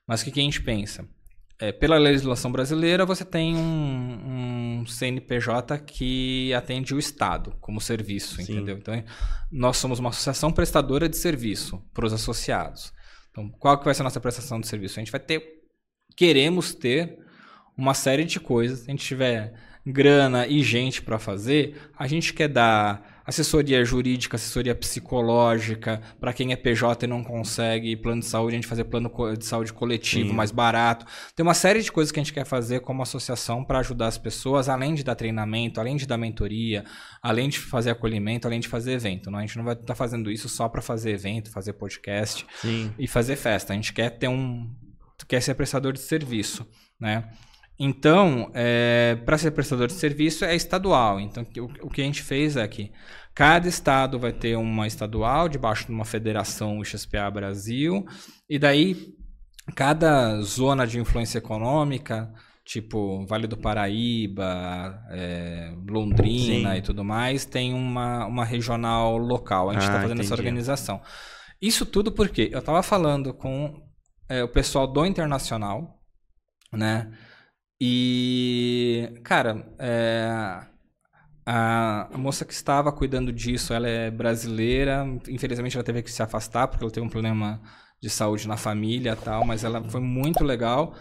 mas o que, que a gente pensa? É, pela legislação brasileira, você tem um, um CNPJ que atende o Estado como serviço, Sim. entendeu? Então, nós somos uma associação prestadora de serviço para os associados. Então, qual que vai ser a nossa prestação de serviço? A gente vai ter, queremos ter uma série de coisas. Se a gente tiver grana e gente para fazer, a gente quer dar assessoria jurídica, assessoria psicológica para quem é PJ e não consegue plano de saúde, a gente fazer plano de saúde coletivo Sim. mais barato. Tem uma série de coisas que a gente quer fazer como associação para ajudar as pessoas, além de dar treinamento, além de dar mentoria, além de fazer acolhimento, além de fazer evento. Não? A gente não vai estar fazendo isso só para fazer evento, fazer podcast Sim. e fazer festa. A gente quer ter um. quer ser prestador de serviço, né? Então, para ser prestador de serviço é estadual. Então, o, o que a gente fez é que cada estado vai ter uma estadual debaixo de uma federação, XPA Brasil, e daí cada zona de influência econômica, tipo Vale do Paraíba, é, Londrina Sim. e tudo mais, tem uma, uma regional local. A gente está Ah, fazendo essa entendi. organização. Isso tudo porque eu estava falando com é, o pessoal do Internacional, né? E, cara, é, a, a moça que estava cuidando disso, ela é brasileira. Infelizmente, ela teve que se afastar porque ela teve um problema de saúde na família tal, mas ela foi muito legal.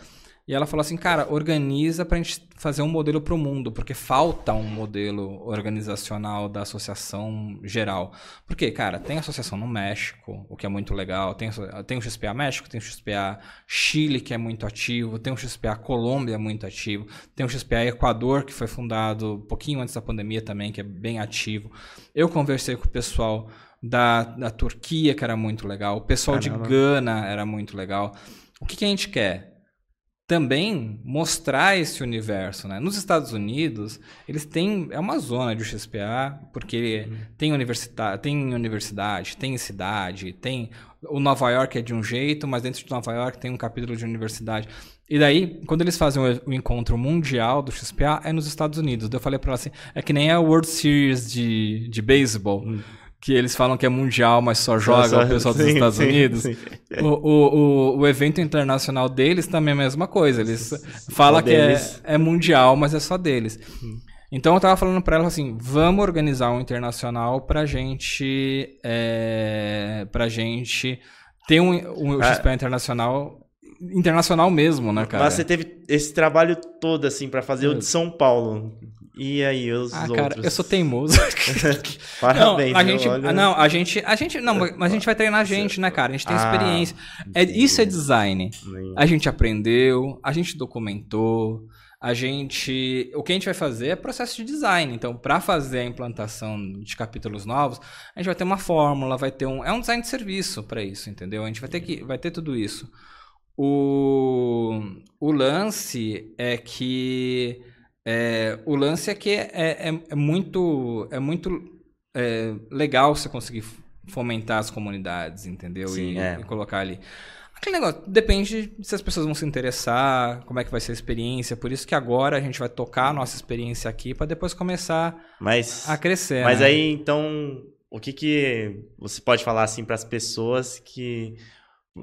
E ela falou assim, cara, organiza pra gente fazer um modelo pro mundo, porque falta um modelo organizacional da associação geral. Porque, cara, tem associação no México, o que é muito legal, tem, tem o XPA México, tem o XPA Chile, que é muito ativo, tem o XPA Colômbia, muito ativo, tem o XPA Equador, que foi fundado um pouquinho antes da pandemia também, que é bem ativo. Eu conversei com o pessoal da, da Turquia, que era muito legal, o pessoal Caramba. de Gana era muito legal. O que, que a gente quer? Também mostrar esse universo, né? Nos Estados Unidos, eles têm é uma zona de XPA, porque tem universidade, tem universidade, tem cidade, tem o Nova York é de um jeito, mas dentro de Nova York tem um capítulo de universidade. E daí, quando eles fazem o, o encontro mundial do XPA, é nos Estados Unidos. Daí eu falei para ela assim, é que nem a World Series de, de beisebol, que eles falam que é mundial, mas só joga o pessoal dos Sim, Estados sim, Unidos. sim. O, o, o, evento internacional deles também é a mesma coisa. Eles falam que é, é mundial, mas é só deles. Então eu tava falando para ela assim, vamos organizar um internacional pra gente, é, pra gente ter um, um Ah. XP internacional, internacional mesmo, né, cara? Mas você teve esse trabalho todo, assim, pra fazer o de São Paulo. E aí, os Ah, outros? cara, eu sou teimoso. Parabéns, não, a gente, Olha. não, a gente, a gente, não, mas a gente vai treinar a gente, né, cara? A gente tem Ah, experiência. É, isso é design. Nem- A gente aprendeu, a gente documentou, a gente, o que a gente vai fazer é processo de design. Então, para fazer a implantação de capítulos novos, a gente vai ter uma fórmula, vai ter um, é um design de serviço para isso, entendeu? A gente vai ter que, vai ter tudo isso. O, o lance é que é, o lance é que é, é, é muito é muito é, legal você conseguir fomentar as comunidades, entendeu? Sim, e, é. e colocar ali. Aquele negócio, depende se as pessoas vão se interessar, como é que vai ser a experiência. Por isso que agora a gente vai tocar a nossa experiência aqui para depois começar Mas, a crescer. mas né? aí, então, o que que você pode falar, assim, pras pessoas que...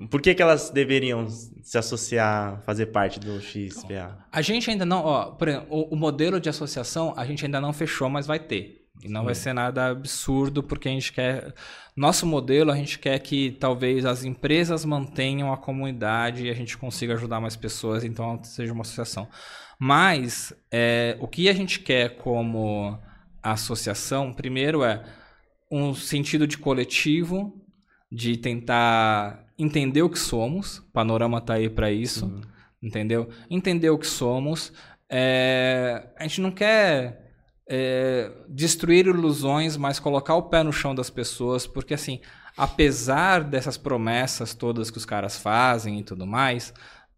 Por que que elas deveriam se associar, fazer parte do XPA? A gente ainda não, ó, por exemplo, o, o modelo de associação a gente ainda não fechou, mas vai ter. E não vai ser nada absurdo, porque a gente quer. Nosso modelo, a gente quer que talvez as empresas mantenham a comunidade e a gente consiga ajudar mais pessoas, então seja uma associação. Mas é, o que a gente quer como associação, primeiro é um sentido de coletivo, de tentar entender o que somos. Panorama tá aí para isso entendeu? Entender o que somos. É, a gente não quer é, destruir ilusões, mas colocar o pé no chão das pessoas, porque assim, apesar dessas promessas todas que os caras fazem e tudo mais,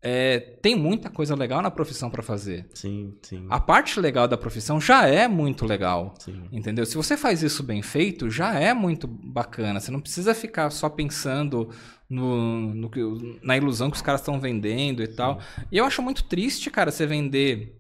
é, tem muita coisa legal na profissão para fazer. Sim, sim, A parte legal da profissão já é muito legal. sim. Entendeu? Se você faz isso bem feito, já é muito bacana. Você não precisa ficar só pensando no, no na ilusão que os caras estão vendendo e tal. E eu acho muito triste, cara, você vender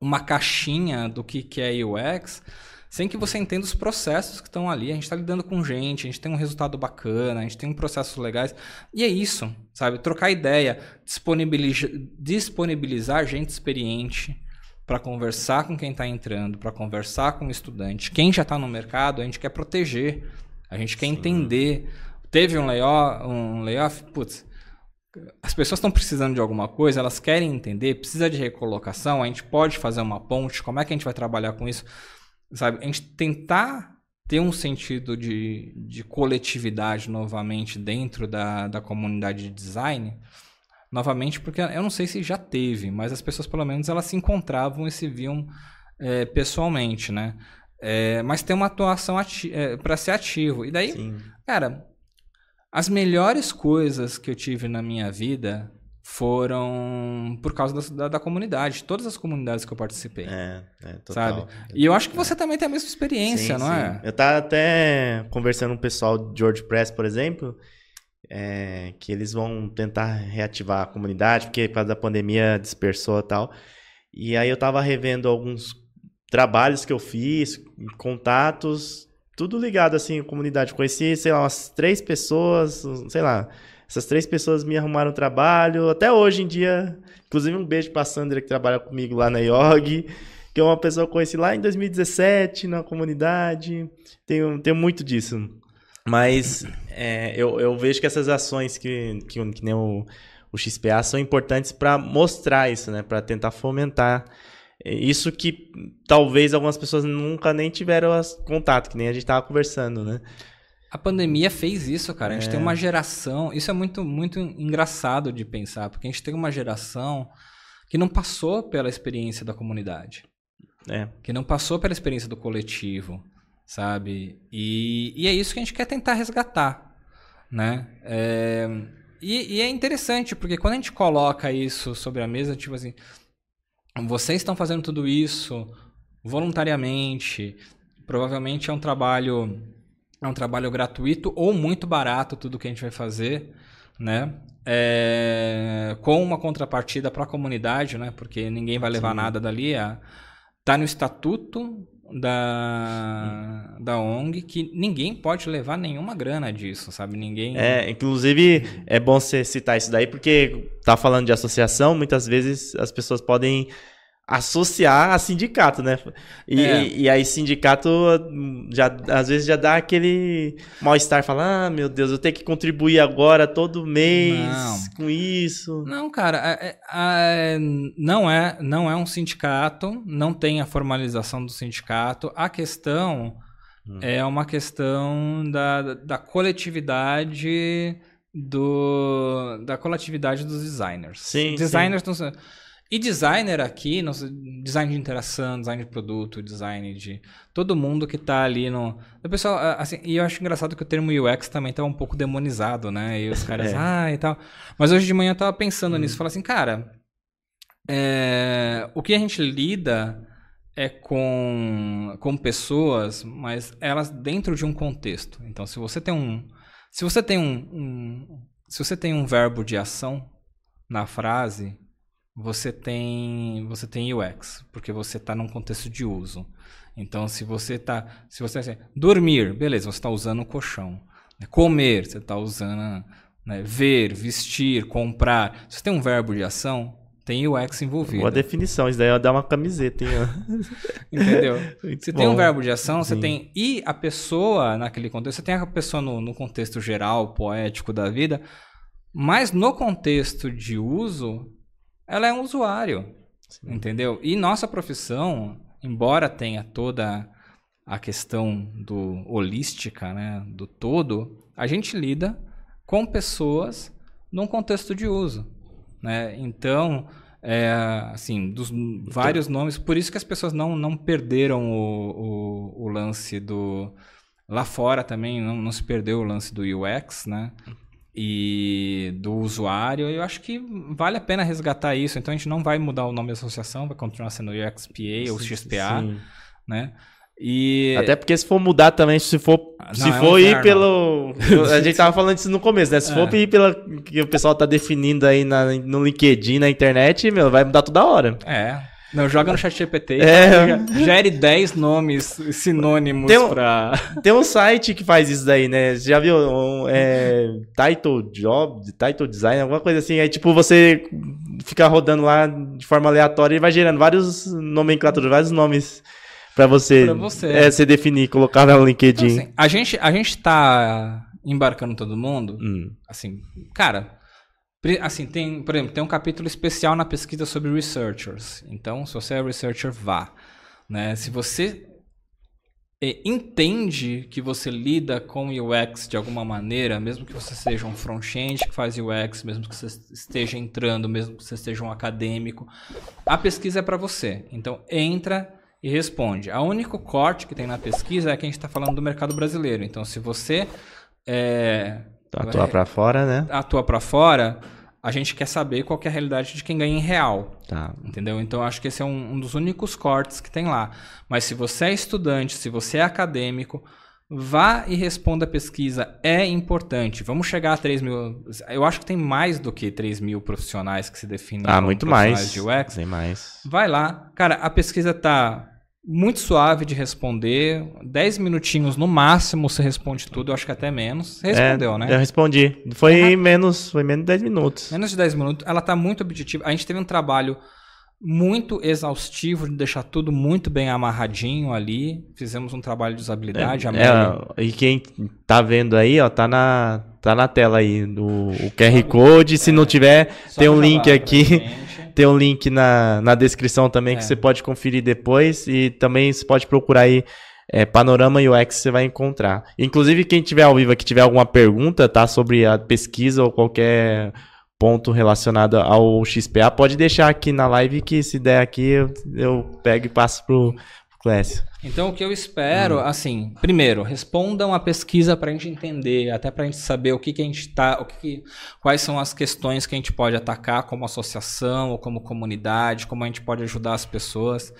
uma caixinha do que, que é UX sem que você entenda os processos que estão ali. A gente está lidando com gente, a gente tem um resultado bacana, a gente tem um processos legais. E é isso, sabe? Trocar ideia, disponibilizar, disponibilizar gente experiente para conversar com quem está entrando, para conversar com o estudante. Quem já está no mercado, a gente quer proteger, a gente quer entender. Teve um layoff, um layoff, putz, as pessoas estão precisando de alguma coisa, elas querem entender, precisa de recolocação, a gente pode fazer uma ponte, como é que a gente vai trabalhar com isso? Sabe, a gente tentar ter um sentido de, de coletividade novamente dentro da, da comunidade de design, novamente, porque eu não sei se já teve, mas as pessoas pelo menos elas se encontravam e se viam é, pessoalmente, né? É, mas tem uma atuação para ser ativo. E daí, Sim. Cara, as melhores coisas que eu tive na minha vida foram por causa da, da, da comunidade. Todas as comunidades que eu participei. É, é, total. Sabe? E eu acho que você também tem a mesma experiência, Sim, não sim. é? Eu tava até conversando com o pessoal de WordPress, por exemplo, é, que eles vão tentar reativar a comunidade, porque por causa da pandemia dispersou e tal. E aí eu tava revendo alguns trabalhos que eu fiz, contatos, tudo ligado assim à comunidade. Conheci, sei lá, umas três pessoas, sei lá. Essas três pessoas me arrumaram trabalho. Até hoje em dia, inclusive um beijo pra Sandra que trabalha comigo lá na IOG que é uma pessoa que eu conheci lá em 2017 na comunidade. Tenho, tenho muito disso. Mas é, eu, eu vejo que essas ações que, que, que nem o, o XPA são importantes para mostrar isso, né? Para tentar fomentar isso que talvez algumas pessoas nunca nem tiveram contato, que nem a gente estava conversando, né? A pandemia fez isso, cara. A gente É. tem uma geração. Isso é muito, muito engraçado de pensar, porque a gente tem uma geração que não passou pela experiência da comunidade. É, que não passou pela experiência do coletivo, sabe? E, e é isso que a gente quer tentar resgatar, né? É, e, e é interessante, porque quando a gente coloca isso sobre a mesa, tipo assim, vocês estão fazendo tudo isso voluntariamente, provavelmente é um trabalho é um trabalho gratuito ou muito barato tudo que a gente vai fazer, né? É, com uma contrapartida para a comunidade, né? Porque ninguém vai levar Sim. nada dali. A, tá no estatuto da, da ONG que ninguém pode levar nenhuma grana disso, sabe? Ninguém. É, inclusive é bom você citar isso daí, porque tá falando de associação, muitas vezes as pessoas podem associar a sindicato, né? E, É. e, aí sindicato já às vezes já dá aquele mal-estar, fala, ah, meu Deus, eu tenho que contribuir agora todo mês Não. com isso. Não, cara, é- é- não é não é um sindicato, não tem a formalização do sindicato. A questão Hum. é uma questão da, da coletividade do da coletividade dos designers. Sim, designers não são- e designer aqui, não sei, design de interação, design de produto, design de todo mundo que tá ali no. O pessoal, assim, e eu acho engraçado que o termo UX também tá um pouco demonizado, né? E os caras, É. ah, e tal. Mas hoje de manhã eu tava pensando nisso, falar assim, cara, é, o que a gente lida é com, com pessoas, mas elas dentro de um contexto. Então, se você tem um, se você tem um, um- se você tem um verbo de ação na frase, você tem você tem UX, porque você está num contexto de uso. Então, se você tá, se você assim, dormir, beleza, você está usando o colchão. né? Comer, você está usando né? ver, vestir, comprar. Se você tem um verbo de ação, tem UX envolvido. Boa definição, isso daí é dar uma camiseta, hein? Entendeu? Muito Você tem um verbo de ação, você Sim. tem. E a pessoa, naquele contexto, você tem a pessoa no, no contexto geral, poético da vida, mas no contexto de uso, ela é um usuário. Entendeu? E nossa profissão, embora tenha toda a questão do holística, né, do todo, a gente lida com pessoas num contexto de uso, né? Então, é, assim, dos vários nomes, por isso que as pessoas não, não perderam o, o, o lance do lá fora também não, não se perdeu o lance do UX, né? E do usuário, eu acho que vale a pena resgatar isso. Então a gente não vai mudar o nome da associação, vai continuar sendo UXPA ou XPA, Sim. né? E Até porque se for mudar também, se for, Ah, não, se é um for ir inferno. pelo. A gente tava falando isso no começo, né? Se É. for ir pela. que o pessoal tá definindo aí na, no LinkedIn, na internet, meu, vai mudar toda hora. é, não joga no chat GPT, É. gere 10 nomes sinônimos Tem um- pra Tem um site que faz isso daí, né? Você já viu? Um, é, title Job, Title Design, alguma coisa assim. Aí, tipo, você fica rodando lá de forma aleatória e vai gerando vários nomenclaturas, vários nomes pra você, Pra você. É, você definir, colocar no LinkedIn. Então, assim, a gente a gente tá embarcando todo mundo Hum, assim, cara, assim, tem, por exemplo, tem um capítulo especial na pesquisa sobre researchers. Então, se você é researcher, vá, né? Se você eh, entende que você lida com UX de alguma maneira, mesmo que você seja um front-end que faz UX, mesmo que você esteja entrando, mesmo que você seja um acadêmico, a pesquisa é para você. Então, entra e responde. A único corte que tem na pesquisa é que a gente está falando do mercado brasileiro. Então, se você é, atuar pra fora, né? atua para fora, a gente quer saber qual que é a realidade de quem ganha em real. Tá. Entendeu? Então acho que esse é um, um dos únicos cortes que tem lá. Mas se você é estudante, se você é acadêmico, vá e responda a pesquisa. É importante. Vamos chegar a 3 mil. Eu acho que tem mais do que 3 mil profissionais que se definem Ah, como muito mais. de UX. Tem mais. Vai lá. Cara, a pesquisa tá muito suave de responder. 10 minutinhos no máximo você responde tudo. Eu acho que até menos. Você respondeu, É, né? Eu respondi. Foi menos, foi menos de 10 minutos. Menos de 10 minutos. Ela tá muito objetiva. A gente teve um trabalho muito exaustivo de deixar tudo muito bem amarradinho ali. Fizemos um trabalho de usabilidade. Mary- É, e quem tá vendo aí, ó, tá na, tá na tela aí do QR Code. Se não tiver, Só tem um link aqui. gente. Tem um link na, na descrição também É. que você pode conferir depois. E também você pode procurar aí é, Panorama UX, você vai encontrar. Inclusive, quem tiver ao vivo aqui, tiver alguma pergunta, tá? Sobre a pesquisa ou qualquer ponto relacionado ao XPA, pode deixar aqui na live que se der aqui, eu, eu pego e passo pro, pro Clécio. Então, o que eu espero, assim, primeiro, respondam a pesquisa para a gente entender, até para a gente saber o que, que a gente tá, o que que- quais são as questões que a gente pode atacar como associação ou como comunidade, como a gente pode ajudar as pessoas,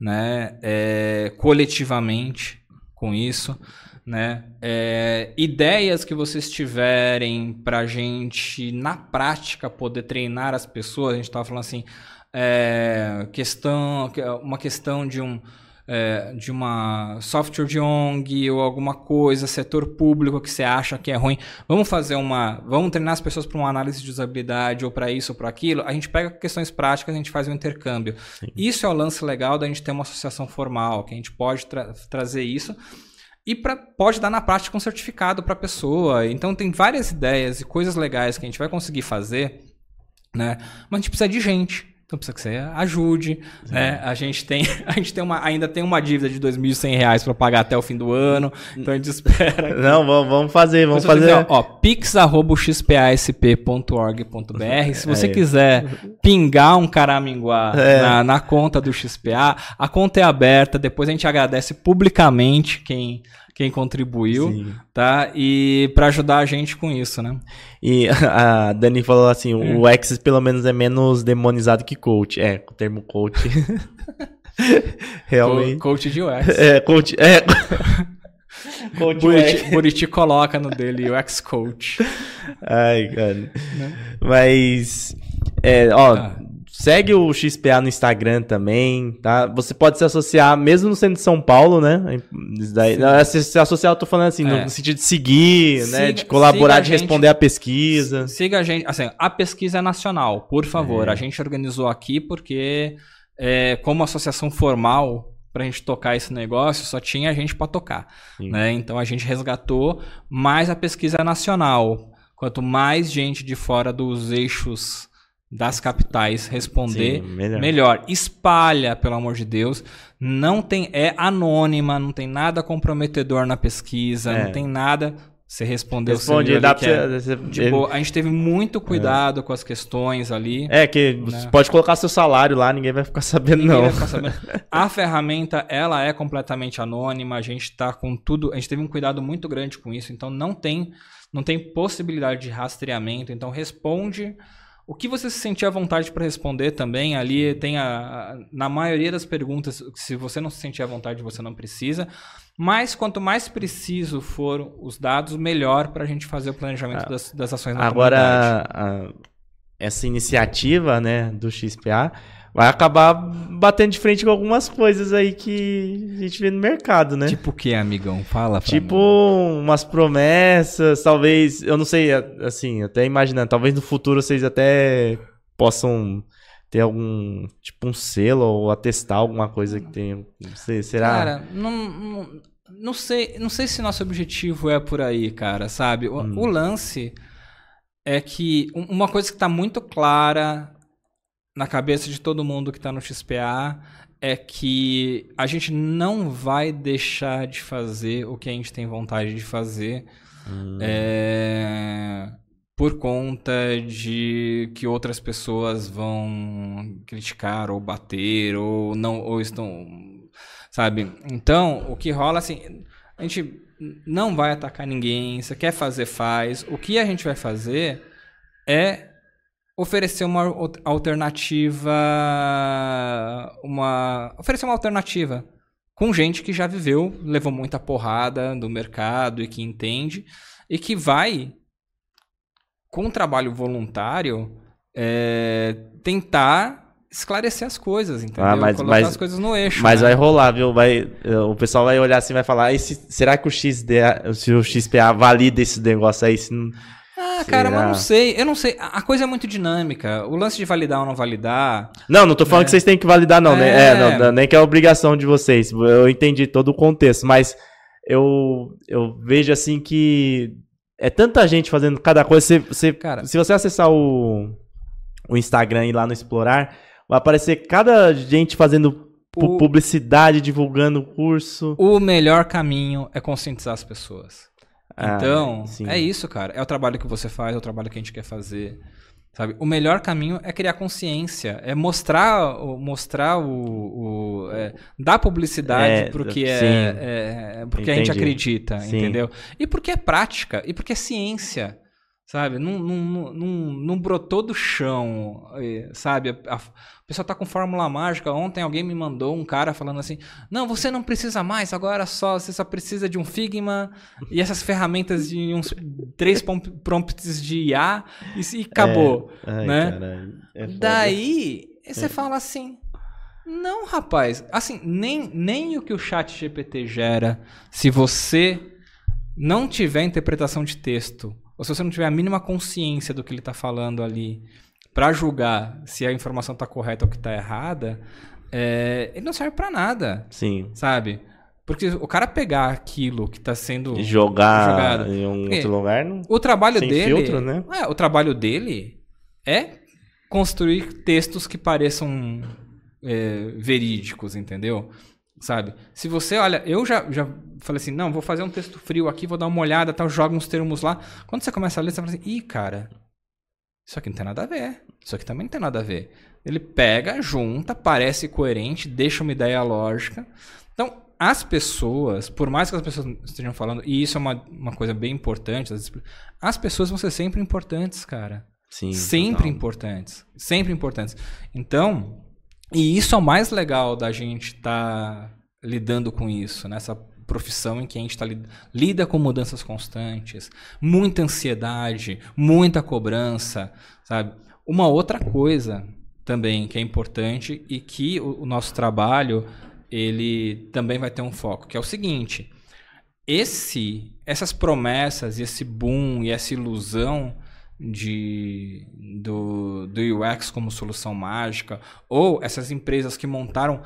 né, é, coletivamente com isso, né, É, ideias que vocês tiverem para a gente na prática poder treinar as pessoas, a gente estava falando assim, é, questão, uma questão de um é, de uma software de ONG ou alguma coisa, setor público que você acha que é ruim. Vamos fazer uma. Vamos treinar as pessoas para uma análise de usabilidade ou para isso ou para aquilo. A gente pega questões práticas e a gente faz um intercâmbio. Sim. Isso é o lance legal da gente ter uma associação formal, que a gente pode tra trazer isso. E pra, pode dar na prática um certificado para a pessoa. Então tem várias ideias e coisas legais que a gente vai conseguir fazer, né? Mas a gente precisa de gente. Então precisa que você ajude, né? A gente tem, a gente tem uma, ainda tem uma dívida de R$ 2.100 para pagar até o fim do ano. Então a gente espera. Que... Não, vamos, vamos fazer, vamos fazer. Dizer, ó, pix@xpasp.org.br. Se você é quiser pingar um caraminguá é. na, na conta do XPA, a conta é aberta. Depois a gente agradece publicamente quem quem contribuiu, Sim. tá? E para ajudar a gente com isso, né? E a Dani falou assim, é. o X pelo menos é menos demonizado que coach. É, o termo coach. Realmente. coach de UX. É, coach, é. coach Buriti, Buriti coloca no dele UX coach. Ai, cara. Né? Mas é, ó, ah. Segue o XPA no Instagram também, tá? Você pode se associar, mesmo no centro de São Paulo, né? Daí, se, se associar, eu tô falando assim, é. no sentido de seguir, né? siga, né? De colaborar, de gente, responder a pesquisa. Siga a gente. Assim, a pesquisa é nacional, por favor. É. A gente organizou aqui porque, é, como associação formal, para a gente tocar esse negócio, só tinha gente para tocar. Né? Então a gente resgatou, mas a pesquisa é nacional. Quanto mais gente de fora dos eixos das capitais responder Sim, melhor. melhor. Espalha, pelo amor de Deus. Não tem é anônima, não tem nada comprometedor na pesquisa, é. não tem nada. Você respondeu Responde, dá pra é, você, tipo, a gente teve muito cuidado é. com as questões ali. É que né? você pode colocar seu salário lá, ninguém vai ficar sabendo ninguém não. Ficar sabendo. a ferramenta, ela é completamente anônima, a gente tá com tudo, a gente teve um cuidado muito grande com isso, então não tem não tem possibilidade de rastreamento, então responde o que você se sentir à vontade para responder também, ali tem a, a, na maioria das perguntas, se você não se sentir à vontade, você não precisa. Mas quanto mais preciso for os dados, melhor para a gente fazer o planejamento ah, das, das ações na Agora, a, essa iniciativa né, do XPA vai acabar batendo de frente com algumas coisas aí que a gente vê no mercado, né? Tipo o que, amigão? Fala pra Tipo mim. umas promessas, talvez, eu não sei, assim, até imaginando, talvez no futuro vocês até possam ter algum, tipo um selo ou atestar alguma coisa que tenha, não sei, será? Cara, não, não, não sei, não sei se nosso objetivo é por aí, cara, sabe? O, hum. o lance é que uma coisa que está muito clara na cabeça de todo mundo que está no XPA é que a gente não vai deixar de fazer o que a gente tem vontade de fazer hum. é, por conta de que outras pessoas vão criticar ou bater ou não ou estão sabe então o que rola assim a gente não vai atacar ninguém você quer fazer faz o que a gente vai fazer é oferecer uma alternativa uma oferecer uma alternativa com gente que já viveu, levou muita porrada do mercado e que entende e que vai com trabalho voluntário é, tentar esclarecer as coisas, entendeu? Ah, mas, Colocar mas, as coisas no eixo. Mas né? vai rolar, viu? Vai, o pessoal vai olhar assim e vai falar: será que o, XDA, se o XPA valida esse negócio aí? Se não, ah, cara, mas não sei. Eu não sei. A coisa é muito dinâmica. O lance de validar ou não validar. Não, não tô falando é. que vocês têm que validar, não. É. Né? É, não, nem que é obrigação de vocês. Eu entendi todo o contexto, mas eu, eu vejo assim que é tanta gente fazendo cada coisa. Você, você, cara, se você acessar o, o Instagram e lá no Explorar, vai aparecer cada gente fazendo o, publicidade, divulgando o curso. O melhor caminho é conscientizar as pessoas. Ah, então, ah, é isso, cara. É o trabalho que você faz, é o trabalho que a gente quer fazer. Sabe? O melhor caminho é criar consciência, é mostrar, mostrar o, o é, dar publicidade é, porque é, é, é, porque a gente acredita, sim. entendeu? E porque é prática, e porque é ciência, sabe? Não, não, não, não, brotou do chão, sabe? A, a, o pessoal tá com fórmula mágica. Ontem alguém me mandou um cara falando assim: Não, você não precisa mais, agora só, você só precisa de um Figma e essas ferramentas de uns três prompts de IA e, e acabou. É, ai, né? É Daí você é. fala assim: Não, rapaz. Assim, nem, nem o que o chat GPT gera, se você não tiver interpretação de texto, ou se você não tiver a mínima consciência do que ele está falando ali, para julgar se a informação está correta ou que está errada, é, ele não serve para nada. Sim. Sabe? Porque o cara pegar aquilo que está sendo jogar jogado. em um outro lugar, não. O trabalho Sem dele. filtro, né? É, o trabalho dele é construir textos que pareçam é, verídicos, entendeu? Sabe? Se você olha, eu já, já falei assim, não, vou fazer um texto frio aqui, vou dar uma olhada, tal, joga uns termos lá. Quando você começa a ler, você fala assim, ih, cara, isso aqui não tem nada a ver. Isso aqui também não tem nada a ver. Ele pega, junta, parece coerente, deixa uma ideia lógica. Então, as pessoas, por mais que as pessoas estejam falando, e isso é uma, uma coisa bem importante, as- as pessoas vão ser sempre importantes, cara. Sim. sempre total. importantes. Sempre importantes. Então, e isso é o mais legal da gente estar lidando com isso, nessa profissão em que a gente tá, lid- lida com mudanças constantes, muita ansiedade, muita cobrança, sabe? Uma outra coisa também que é importante e que o, o nosso trabalho ele também vai ter um foco, que é o seguinte: esse, essas promessas, esse boom e essa ilusão de, do, do UX como solução mágica, ou essas empresas que montaram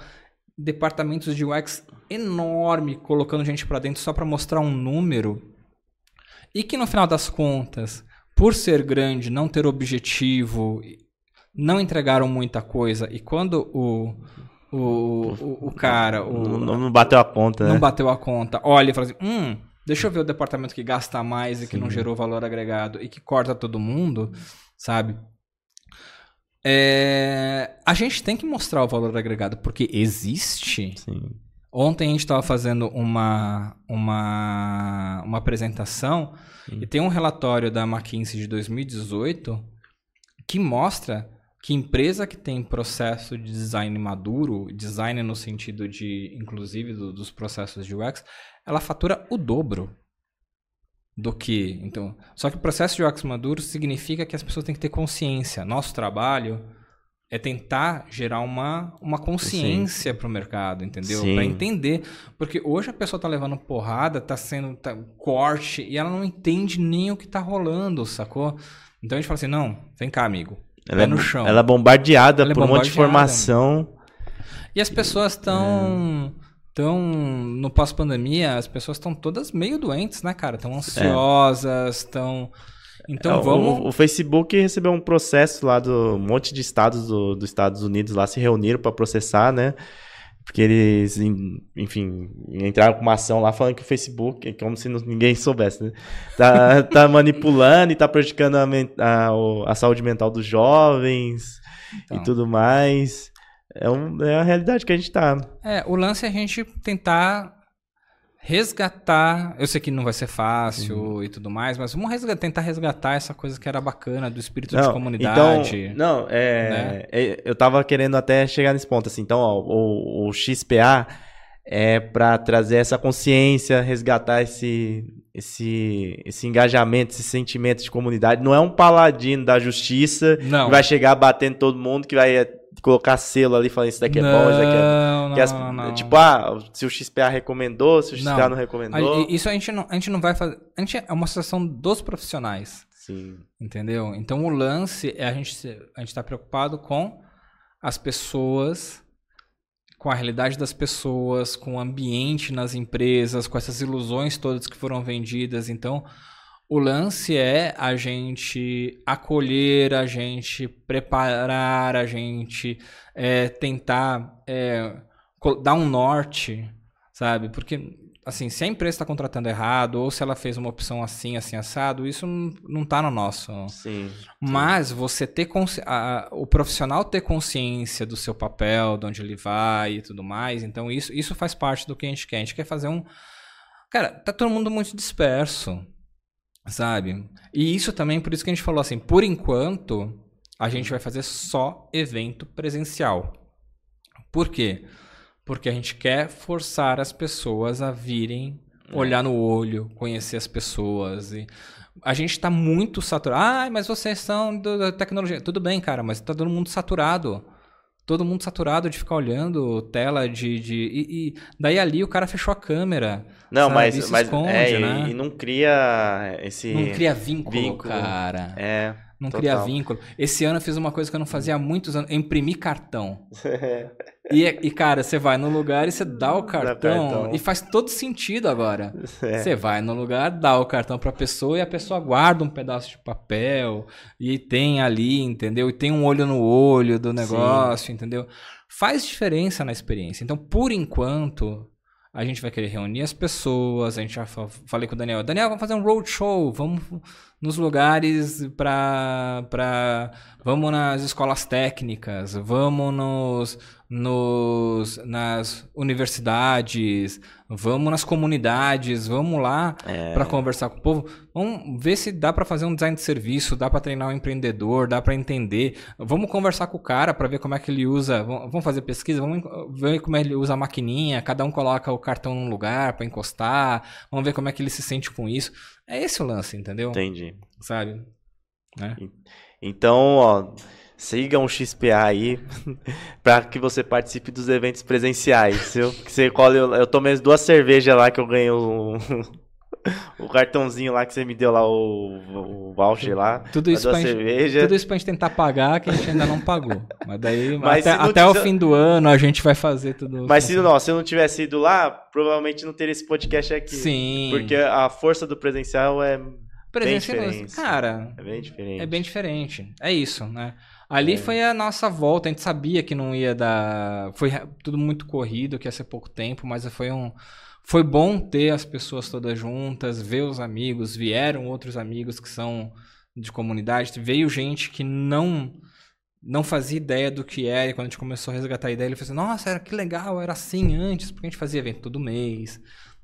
departamentos de UX enorme, colocando gente para dentro só para mostrar um número, e que no final das contas, por ser grande, não ter objetivo, não entregaram muita coisa, e quando o, o, o, o cara, o, Não, não bateu a conta, né? não bateu a conta, olha e fala assim, hum, deixa eu ver o departamento que gasta mais e que não Sim. gerou valor agregado e que corta todo mundo, sabe? É, a gente tem que mostrar o valor agregado porque existe. Sim. Ontem a gente estava fazendo uma, uma, uma apresentação e tem um relatório da McKinsey de 2018 que mostra que empresa que tem processo de design maduro, design no sentido de, inclusive, do- dos processos de UX, ela fatura o dobro do que. Então, só que o processo de UX maduro significa que as pessoas têm que ter consciência. Nosso trabalho é tentar gerar uma, uma consciência para o mercado, entendeu? Para entender. Porque hoje a pessoa tá levando porrada, tá sendo tá, corte, e ela não entende nem o que tá rolando, sacou? Então a gente fala assim: não, vem cá, amigo. Ela é, no chão. ela é bombardeada Ela é por um monte de bombardeada. informação. E as pessoas estão. Tão, no pós-pandemia, as pessoas estão todas meio doentes, né, cara? Estão ansiosas, estão. Então É, vamos. O, o Facebook recebeu um processo lá do um monte de estados do- dos Estados Unidos lá se reuniram para processar, né? Porque eles, enfim, entraram com uma ação lá falando que o Facebook, é como se ninguém soubesse, né? Tá, tá manipulando e tá prejudicando a, a- a saúde mental dos jovens Então. e tudo mais. É, um- é a realidade que a gente tá. É, o lance é a gente tentar resgatar. Eu sei que não vai ser fácil e tudo mais, mas vamos tentar resgatar essa coisa que era bacana do espírito de comunidade. Então, não, é, né? é, eu tava querendo até chegar nesse ponto, assim. Então, ó, o, o XPA é para trazer essa consciência, resgatar esse, esse, esse engajamento, esse sentimento de comunidade. Não é um paladino da justiça Não. que vai chegar batendo todo mundo, que vai colocar selo ali falando isso daqui é bom, isso daqui é Não, não, as- não, não. Tipo, ah, se o XPA recomendou, se o XPA Não. não, recomendou. Isso a gente não, a gente não vai fazer. A gente é uma associação dos profissionais. Sim. Entendeu? Então o lance é a gente a gente estar preocupado com as pessoas, com a realidade das pessoas, com o ambiente nas empresas, com essas ilusões todas que foram vendidas. Então o lance é a gente acolher, a gente preparar, a gente é, tentar é, dar um norte, sabe? Porque assim, se a empresa está contratando errado ou se ela fez uma opção assim, assim assado, isso não, não tá no nosso. Sim. Mas você ter consci... a- o profissional ter consciência do seu papel, de onde ele vai e tudo mais, então isso, isso faz parte do que a gente quer. A gente quer fazer um. Cara, tá todo mundo muito disperso, sabe? E isso também, por isso que a gente falou assim, por enquanto, a gente vai fazer só evento presencial. Por quê? Porque a gente quer forçar as pessoas a virem olhar no olho, conhecer as pessoas e a gente está muito saturado. Ah, mas vocês são da tecnologia. Tudo bem, cara, mas está todo mundo saturado. Todo mundo saturado de ficar olhando tela de. de e, e daí ali o cara fechou a câmera. Não, sabe? mas, Isso mas esconde, é, e- né? e, não cria esse. Não cria vínculo, vínculo. cara. É. Não total. cria vínculo. Esse ano eu fiz uma coisa que eu não fazia há muitos anos, eu imprimi cartão. E, e, cara, você vai no lugar e você dá o cartão, cartão. e faz todo sentido agora. É. Você vai no lugar, dá o cartão pra pessoa e a pessoa guarda um pedaço de papel e tem ali, entendeu? E tem um olho no olho do negócio, entendeu? Faz diferença na experiência. Então, por enquanto, a gente vai querer reunir as pessoas. A gente já fa- falei com o Daniel. Daniel, vamos fazer um roadshow. Vamos nos lugares pra, pra. Vamos nas escolas técnicas. Vamos nos, nos, nas universidades. Vamos nas comunidades. Vamos lá É. para conversar com o povo. Vamos ver se dá para fazer um design de serviço, dá para treinar um empreendedor, dá para entender. Vamos conversar com o cara para ver como é que ele usa. Vamos fazer pesquisa, vamos ver como ele usa a maquininha. Cada um coloca o cartão num lugar para encostar. Vamos ver como é que ele se sente com isso. É esse o lance, entendeu? Entendi. Sabe? Né? Então, ó, siga um XPA aí para que você participe dos eventos presenciais. viu? Que você colhe, eu, eu tomei as duas cervejas lá que eu ganhei o, o cartãozinho lá que você me deu lá, o, o voucher lá. Tudo isso, pra gente, cerveja. tudo isso pra gente tentar pagar, que a gente ainda não pagou. Mas daí, Mas até, até o fim do ano, a gente vai fazer tudo. Mas se não, se eu não tivesse ido lá, provavelmente não teria esse podcast aqui. Sim. Porque a força do presencial é, Presença bem diferente. Cara, é bem diferente. É bem diferente. É isso, né? Ali É. foi a nossa volta. A gente sabia que não ia dar. Foi tudo muito corrido, que ia ser pouco tempo, mas foi um. Foi bom ter as pessoas todas juntas, ver os amigos. Vieram outros amigos que são de comunidade. Veio gente que não não fazia ideia do que era. E quando a gente começou a resgatar a ideia, ele falou assim: Nossa, era que legal, era assim antes, porque a gente fazia evento todo mês.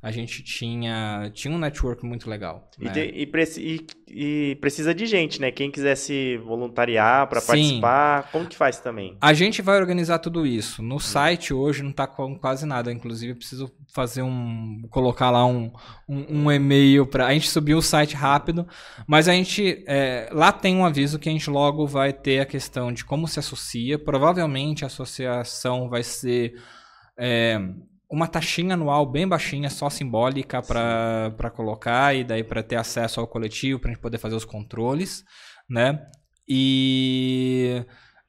A gente tinha, tinha um network muito legal. E, né? te- e preci- e- e precisa de gente, né? Quem quiser se voluntariar para participar, como que faz também? A gente vai organizar tudo isso. No site hoje não tá com quase nada. Inclusive, eu preciso fazer um. colocar lá um, um, um e-mail para A gente subiu o site rápido, mas a gente. é, lá tem um aviso que a gente logo vai ter a questão de como se associa. Provavelmente a associação vai ser. é, uma taxinha anual bem baixinha, só simbólica para colocar e daí para ter acesso ao coletivo, para a gente poder fazer os controles, né? E,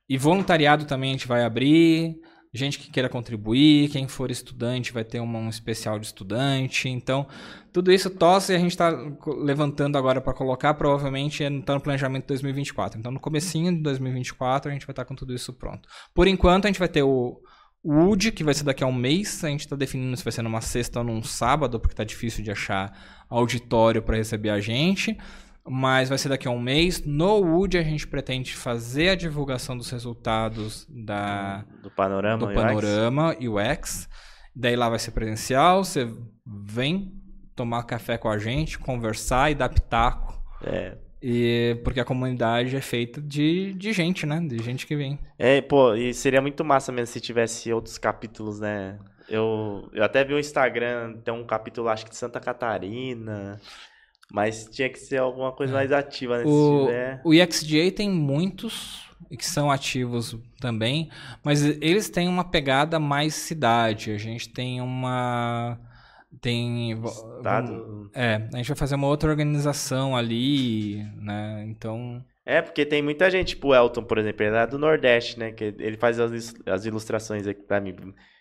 e voluntariado também a gente vai abrir, gente que queira contribuir, quem for estudante vai ter uma- um especial de estudante. Então, tudo isso tosse a gente está levantando agora para colocar, provavelmente está no planejamento de 2024. Então, no comecinho de 2024 a gente vai estar com tudo isso pronto. Por enquanto, a gente vai ter o o Wood, que vai ser daqui a um mês. A gente está definindo se vai ser numa sexta ou num sábado, porque está difícil de achar auditório para receber a gente. Mas vai ser daqui a um mês. No Wood, a gente pretende fazer a divulgação dos resultados da, Do panorama, do UX? Panorama UX. Daí lá vai ser presencial. Você vem tomar café com a gente, conversar e dar pitaco. É. E, porque a comunidade é feita de, de gente, né? De gente que vem. É, pô, e seria muito massa mesmo se tivesse outros capítulos, né? Eu, eu até vi o Instagram, tem um capítulo, acho que de Santa Catarina, mas tinha que ser alguma coisa mais ativa nesse É. O, tiver. o EXGA tem muitos que são ativos também, mas eles têm uma pegada mais cidade. A gente tem uma. Tem. Estado. É, a gente vai fazer uma outra organização ali, né? Então. É, porque tem muita gente, tipo o Elton, por exemplo, ele é do Nordeste, né? Que ele faz as, as ilustrações aqui pra mim.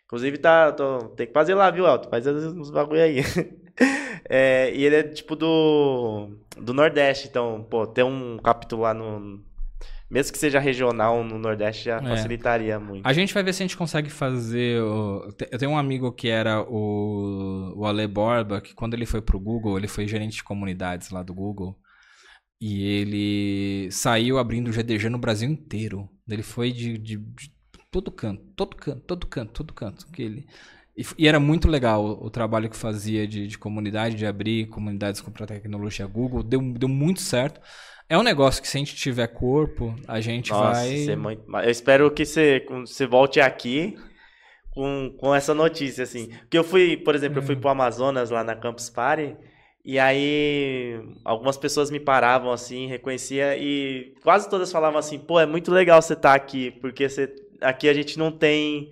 Inclusive, tá, tô- tem que fazer lá, viu, Elton? Faz os bagulho aí. É, e ele é tipo do, do Nordeste, então, pô, ter um capítulo lá no. Mesmo que seja regional no Nordeste, já É. facilitaria muito. A gente vai ver se a gente consegue fazer. o- Eu tenho um amigo que era o, o Ale Borba, que quando ele foi pro Google, ele foi gerente de comunidades lá do Google. E ele saiu abrindo o GDG no Brasil inteiro. Ele foi de, de- de todo canto, todo canto, todo canto, todo canto. Que ele... e, e era muito legal o, o trabalho que fazia de, de comunidade, de abrir comunidades com a tecnologia Google. Deu, deu muito certo. É um negócio que se a gente tiver corpo, a gente Nossa, vai. é muito. Eu espero que você, você volte aqui com, com essa notícia, assim. Porque eu fui, por exemplo, eu Hum. fui pro Amazonas lá na Campus Party. E aí, algumas pessoas me paravam assim, reconhecia e quase todas falavam assim: pô, é muito legal você estar aqui, porque você aqui a gente não tem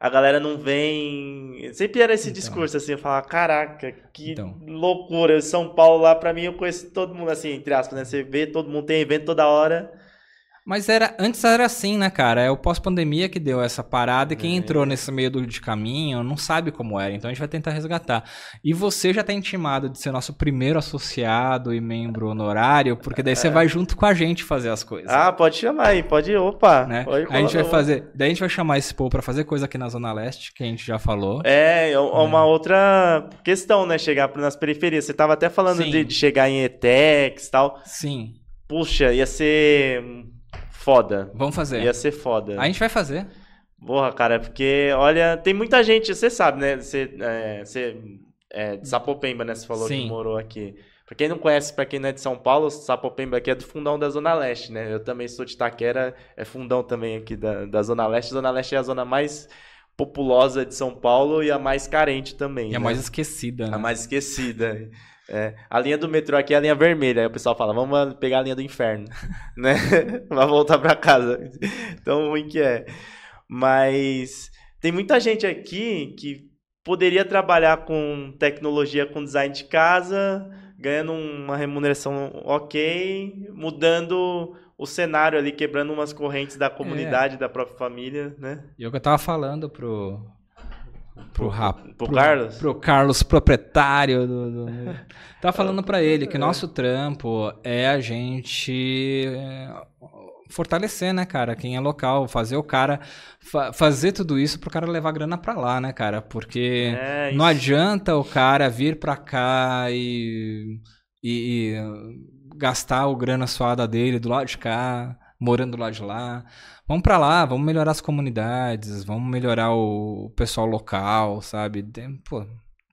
a galera não vem. Sempre era esse Então. discurso, assim, eu falava, caraca, que Então. loucura. São Paulo lá, pra mim, eu conheço todo mundo, assim, entre aspas, né? Você vê, todo mundo tem evento toda hora. Mas era, antes era assim, né, cara? É o pós-pandemia que deu essa parada e quem É. entrou nesse meio do de caminho não sabe como era. Então a gente vai tentar resgatar. E você já tá intimado de ser nosso primeiro associado e membro honorário, porque daí você vai junto com a gente fazer as coisas. É. Ah, pode chamar aí, pode, opa. né? Pode a gente vai fazer. Daí a gente vai chamar esse povo pra fazer coisa aqui na Zona Leste, que a gente já falou. É, é uma outra questão, né? Chegar nas periferias. Você tava até falando de, de chegar em ETEX e tal. Sim. Puxa, ia ser foda. Vamos fazer. Ia ser foda. A gente vai fazer. Porra, cara, porque, olha, tem muita gente, você sabe, né? Você, é, você é de Sapopemba, né? Você falou Sim. que morou aqui. Pra quem não conhece, pra quem não é de São Paulo, Sapopemba aqui é do fundão da Zona Leste, né? Eu também sou de Itaquera, é fundão também aqui da, da Zona Leste. Zona Leste é a zona mais populosa de São Paulo e a mais carente também. E a né? mais esquecida, né? A mais esquecida. É, a linha do metrô aqui é a linha vermelha. Aí o pessoal fala, vamos pegar a linha do inferno, né? Vai voltar pra casa. Tão ruim que é. Mas tem muita gente aqui que poderia trabalhar com tecnologia, com design de casa, ganhando uma remuneração ok, mudando o cenário ali, quebrando umas correntes da comunidade, da própria família, né? E o que eu tava falando pro. Pro, rap, pro Carlos? Pro Carlos, proprietário do. do... tava falando pra ele que nosso trampo é a gente é, fortalecer, né, cara? Quem é local, fazer o cara. fa- fazer tudo isso pro cara levar grana pra lá, né, cara? Porque É, não adianta o cara vir pra cá e. e, e, gastar o grana suada dele do lado de cá, morando do lado de lá. Vamos pra lá, vamos melhorar as comunidades, vamos melhorar o pessoal local, sabe? Pô,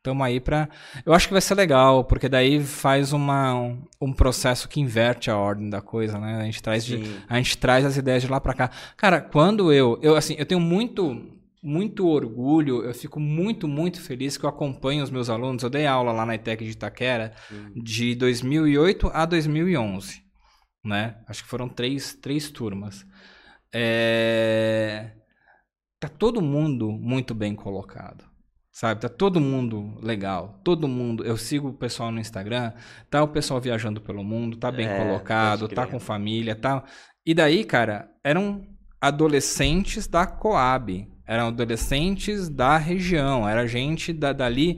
tamo aí pra. Eu acho que vai ser legal, porque daí faz uma, um, um processo que inverte a ordem da coisa, né? A gente traz de, a gente traz as ideias de lá pra cá. Cara, quando eu, eu assim, eu tenho muito muito orgulho, eu fico muito, muito feliz que eu acompanho os meus alunos. Eu dei aula lá na ITEC de Itaquera de 2008 a 2011, né? Acho que foram três, três turmas. É... Tá todo mundo muito bem colocado. Sabe, tá todo mundo legal, todo mundo. Eu sigo o pessoal no Instagram, tá o pessoal viajando pelo mundo, tá bem É, colocado, tá com família, tá. E daí, cara, eram adolescentes da Coab, eram adolescentes da região, era gente da, dali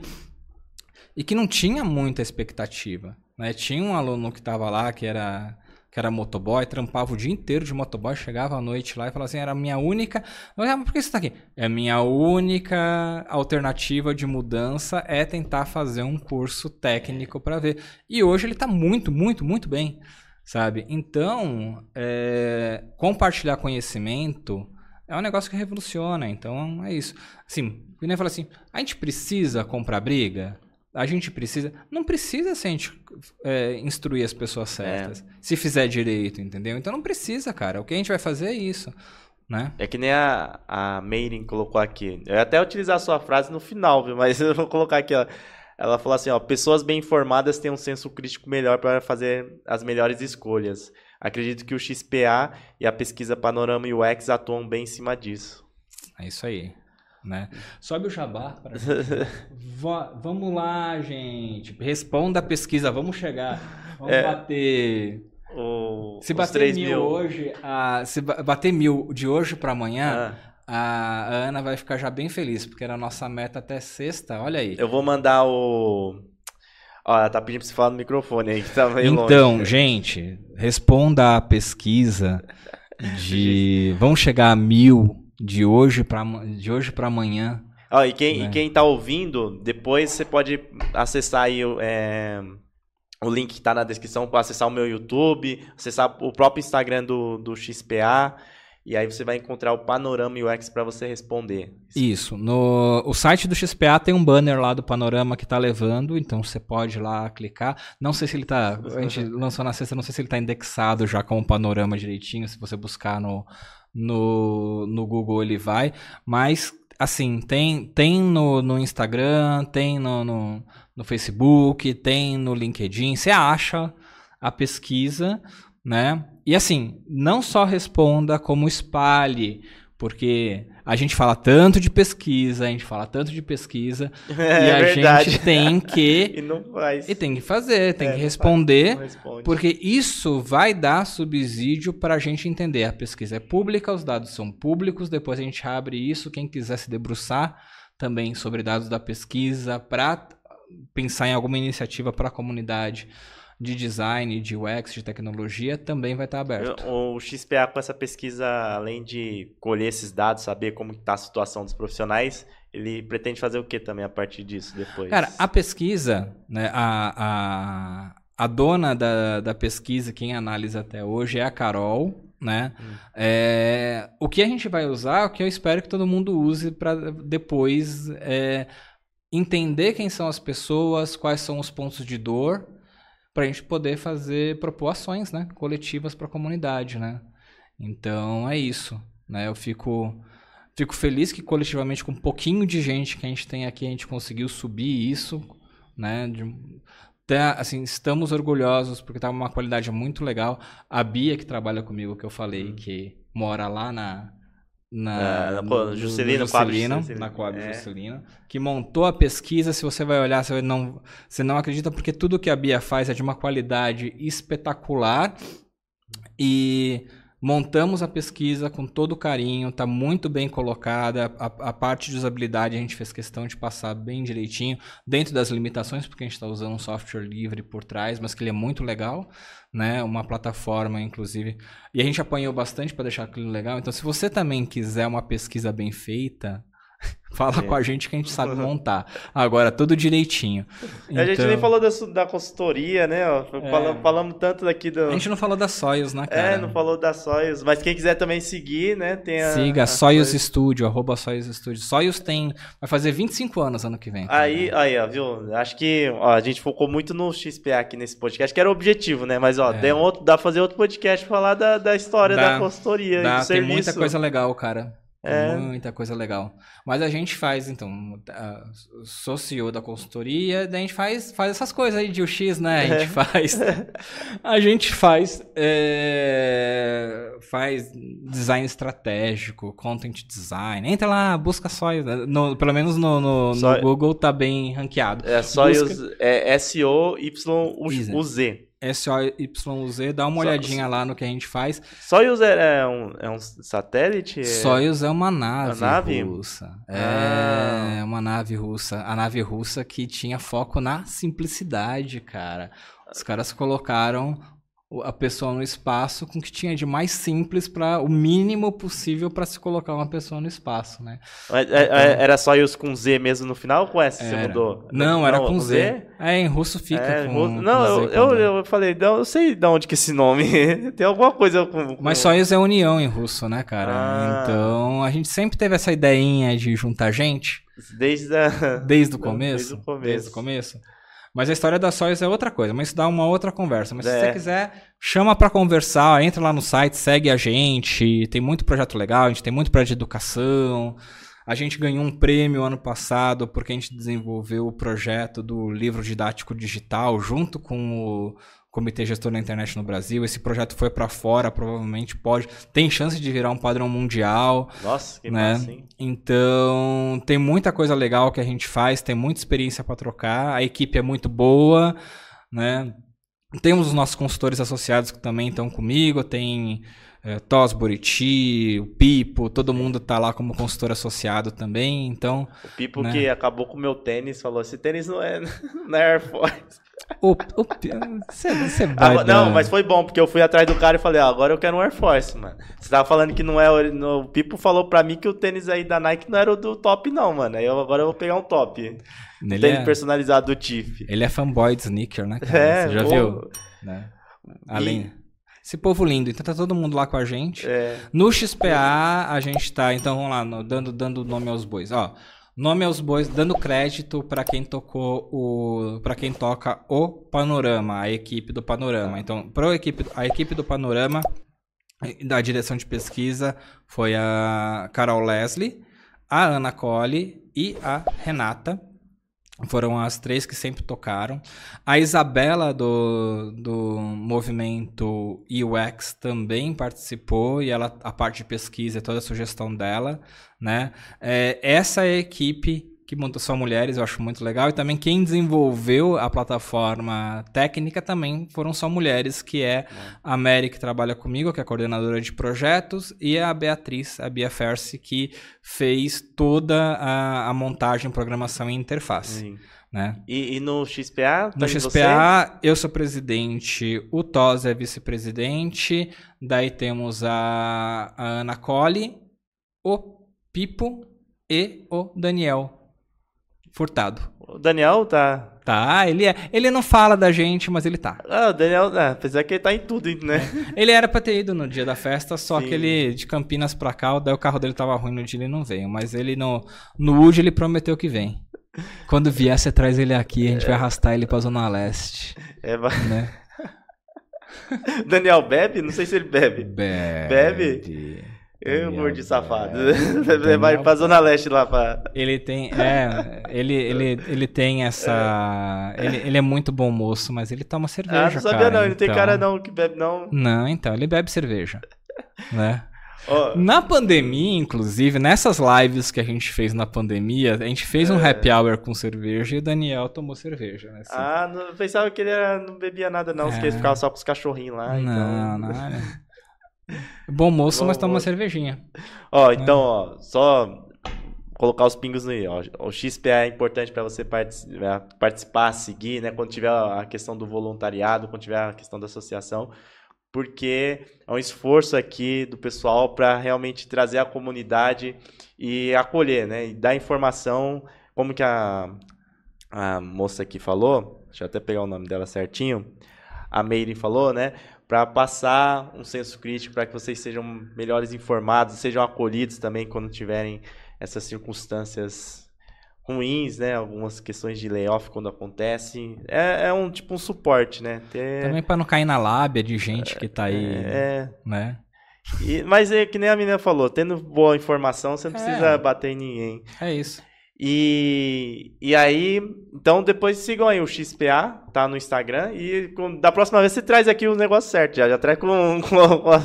e que não tinha muita expectativa, né? Tinha um aluno que estava lá que era que era motoboy, trampava o dia inteiro de motoboy, chegava à noite lá e falava assim, era a minha única... "Ah, mas por que você tá aqui? É a minha única alternativa de mudança é tentar fazer um curso técnico para ver. E hoje ele tá muito, muito, muito bem, sabe? Então, é, compartilhar conhecimento é um negócio que revoluciona, então é isso. Assim, o nem fala assim, a gente precisa comprar briga? A gente precisa. Não precisa se a gente é, instruir as pessoas certas. Se fizer direito, entendeu? Então não precisa, cara. O que a gente vai fazer é isso. Né? É que nem a, a Meirin colocou aqui. Eu ia até utilizar a sua frase no final, viu? Mas eu vou colocar aqui, ó. Ela falou assim, ó, pessoas bem informadas têm um senso crítico melhor para fazer as melhores escolhas. Acredito que o XPA e a pesquisa Panorama UX atuam bem em cima disso. É isso aí. Né? Sobe o jabá pra Va- Vamos lá, gente. Responda a pesquisa, vamos chegar. Vamos É. bater. O, Se os bater 3 mil, hoje, a, se ba- bater mil de hoje pra amanhã, Ah, a Ana vai ficar já bem feliz, porque era a nossa meta até sexta. Olha aí. eu vou mandar o. Ela tá pedindo pra você falar no microfone aí, que tá meio Então, longe. gente, responda a pesquisa de. Vamos chegar a mil de hoje para de hoje para amanhã. Ó, e, quem, né? e quem tá ouvindo, depois você pode acessar aí o, é, o link que tá na descrição para acessar o meu YouTube, acessar o próprio Instagram do, do XPA, e aí você vai encontrar o Panorama UX para você responder. Isso. No o site do XPA tem um banner lá do panorama que tá levando, então você pode lá clicar. Não sei se ele tá. A gente lançou na sexta, não sei se ele tá indexado já com o panorama direitinho. Se você buscar no, no, no Google, ele vai. Mas, assim, tem, tem no, no Instagram, tem no, no, no Facebook, tem no LinkedIn. Você acha a pesquisa, né? E assim, não só responda, como espalhe Porque a gente fala tanto de pesquisa, a gente fala tanto de pesquisa, É, e a verdade. gente tem que E não faz. e tem que fazer, tem É, que não responder, Não responde. porque isso vai dar subsídio para a gente entender. A pesquisa é pública, os dados são públicos, depois a gente abre isso, quem quiser se debruçar também sobre dados da pesquisa, para pensar em alguma iniciativa para a comunidade de design, de UX, de tecnologia, também vai estar aberto. O XPA com essa pesquisa, além de colher esses dados, saber como está a situação dos profissionais, ele pretende fazer o que também a partir disso depois? Cara, a pesquisa, né, a, a, a dona da, da pesquisa, quem analisa até hoje, é a Carol, né? Hum. É, o que a gente vai usar, o que eu espero que todo mundo use para depois é, entender quem são as pessoas, quais são os pontos de dor, para a gente poder fazer propor ações, né, coletivas para a comunidade, né? Então é isso, né? Eu fico fico feliz que coletivamente com um pouquinho de gente que a gente tem aqui a gente conseguiu subir isso, né? De, tá, assim, estamos orgulhosos porque tá uma qualidade muito legal. A Bia que trabalha comigo que eu falei que mora lá na na É, na no- Co- no- Juscelino, no Juscelino, Juscelino. na Coab É. Juscelino, que montou a pesquisa. Se você vai olhar, você vai não, você não acredita porque tudo que a Bia faz é de uma qualidade espetacular e montamos a pesquisa com todo carinho, está muito bem colocada. A, a parte de usabilidade a gente fez questão de passar bem direitinho, dentro das limitações, porque a gente está usando um software livre por trás, mas que ele é muito legal, né? Uma plataforma, inclusive. E a gente apanhou bastante para deixar aquilo legal. Então, se você também quiser uma pesquisa bem feita, fala É. com a gente que a gente sabe montar. Agora, tudo direitinho. A gente Então- nem falou da, da consultoria, né? Falamos, falamos tanto daqui do. A gente não falou da Soyuz, né, cara? É, não falou da Soyuz, mas quem quiser também seguir, né? Tem a, Siga a Soyuz Studio, arroba Soyuz Studio. Soyuz tem. Vai fazer 25 anos ano que vem. cara. Aí, aí, ó, viu? Acho que ó, a gente focou muito no XPA aqui nesse podcast, que era o objetivo, né? Mas, ó, É. tem um outro, dá pra fazer outro podcast pra falar da, da história Dá. da consultoria e Dá, do tem serviço. muita coisa legal, cara. É. Muita coisa legal. Mas a gente faz, então, sou CEO da consultoria, daí a gente faz, faz essas coisas aí de UX, né? A gente É. faz. A gente faz. é, faz design estratégico, content design. Entra lá, busca só. no- pelo menos no, no- no Só- Google tá bem ranqueado. É Soyuz, Busca- é S-O-Y-U-Z. SOYZ, dá uma Só- olhadinha lá no que a gente faz. Soyuz é, é um, é um satélite? É- Soyuz é uma nave, Uma nave? russa. Ah. É uma nave russa. A nave russa que tinha foco na simplicidade, cara. Os caras colocaram a pessoa no espaço com o que tinha de mais simples para o mínimo possível para se colocar uma pessoa no espaço, né? É- é- Era Soyuz com Z mesmo no final ou com S você mudou? Não, era com Z. É, em russo fica É, com, russo- com não, Z eu, eu, eu falei, não, eu sei de onde que esse nome. Tem alguma coisa com. com- Mas Soyuz é união em russo, né, cara? Ah. Então, a gente sempre teve essa ideinha de juntar gente. Desde a. Desde o Não, começo? desde o começo. Desde o começo. Mas a história da Soyuz é outra coisa, mas isso dá uma outra conversa. Mas se É. você quiser, chama pra conversar, entra lá no site, segue a gente. Tem muito projeto legal, a gente tem muito projeto de educação. A gente ganhou um prêmio ano passado porque a gente desenvolveu o projeto do livro didático digital junto com o Comitê Gestor da Internet no Brasil. Esse projeto foi pra fora, provavelmente pode. Tem chance de virar um padrão mundial. Nossa, que né? massa, hein? Então, tem muita coisa legal que a gente faz, tem muita experiência para trocar, a equipe é muito boa, né? Temos os nossos consultores associados que também estão comigo, tem é, Tos Buriti, o Pipo, todo mundo tá lá como consultor associado também, então... O Pipo Né? que acabou com o meu tênis falou: esse tênis não é, não é Air Force. O, você, você vai Agora- Não, mas foi bom, porque eu fui atrás do cara e falei: ó, agora eu quero um Air Force, mano. Você tava falando que não é. no- O Pipo falou pra mim que o tênis aí da Nike não era o do top, não, mano. Aí eu, agora eu vou pegar um top. Ele tênis é, personalizado do Tiff. ele é fanboy de sneaker, né, cara? É, você já viu? Né? Além... Esse povo lindo, então tá todo mundo lá com a gente. É, No XPA, a gente tá, então vamos lá, no- dando, dando nome aos bois. Ó, nome aos bois, dando crédito para quem tocou o. para quem toca o Panorama, a equipe do Panorama. Então, pro equipe, a equipe do Panorama, da direção de pesquisa, foi a Carol Leslie, a Ana Colli e a Renata. Foram as três que sempre tocaram. A Isabela do, do movimento UX também participou e ela a parte de pesquisa, toda a sugestão dela, né? É, essa é a equipe que montou só mulheres, eu acho muito legal. E também quem desenvolveu a plataforma técnica também foram só mulheres, que é a Mary, que trabalha comigo, que é coordenadora de projetos, e a Beatriz, a Bia Fersi, que fez toda a, a montagem, programação e interface. Sim. Né? E, e, no XPA? No XPA, eu sou presidente, o Tos é vice-presidente, daí temos a, a Ana Colli, o Pipo e o Daniel, Furtado. O Daniel tá. Tá, ele é. Ele não fala da gente, mas ele tá. Ah, o Daniel, é, apesar que ele tá em tudo, né? É. Ele era pra ter ido no dia da festa, só Sim. que ele de Campinas pra cá, daí o carro dele tava ruim no dia ele não veio. Mas ele no, no UD ele prometeu que vem. Quando vier, você traz ele aqui, a gente é. vai arrastar ele pra Zona Leste. É, vai. Né? Daniel bebe? Não sei se ele bebe. Bebe. Bebe? Eu, mordi safado. É, Vai pra Zona Leste lá pra. Ele tem. É, ele, ele, ele tem essa. É. Ele, ele é muito bom moço, mas ele toma cerveja. Ah, não sabia cara, não, ele então... tem cara não que bebe não. Não, então, ele bebe cerveja. né? Oh. Na pandemia, inclusive, nessas lives que a gente fez na pandemia, a gente fez um é. happy hour com cerveja e o Daniel tomou cerveja, né? Assim. Ah, não, pensava que ele era, não bebia nada, não. É. Que ele ficava só com os cachorrinhos lá. Não, então... não. Bom moço, Bom mas toma uma cervejinha. Ó, então, ó, só colocar os pingos no i. Ó. O XPA é importante para você é, participar, seguir, né? Quando tiver a questão do voluntariado, quando tiver a questão da associação, porque é um esforço aqui do pessoal para realmente trazer a comunidade e acolher, né? E dar informação, como que a, a moça aqui falou, deixa eu até pegar o nome dela certinho, a Meire falou, né? Para passar um senso crítico para que vocês sejam melhores informados, sejam acolhidos também quando tiverem essas circunstâncias ruins, né? Algumas questões de layoff quando acontece. É, é um tipo um suporte, né? Ter... Também para não cair na lábia de gente que está aí, é... né? E, mas é que nem a menina falou, tendo boa informação, você não é. precisa bater em ninguém. É isso. E, e aí, então depois sigam aí o XPA, tá no Instagram. E com, da próxima vez você traz aqui o negócio certo, já, já traz com, com, com, a,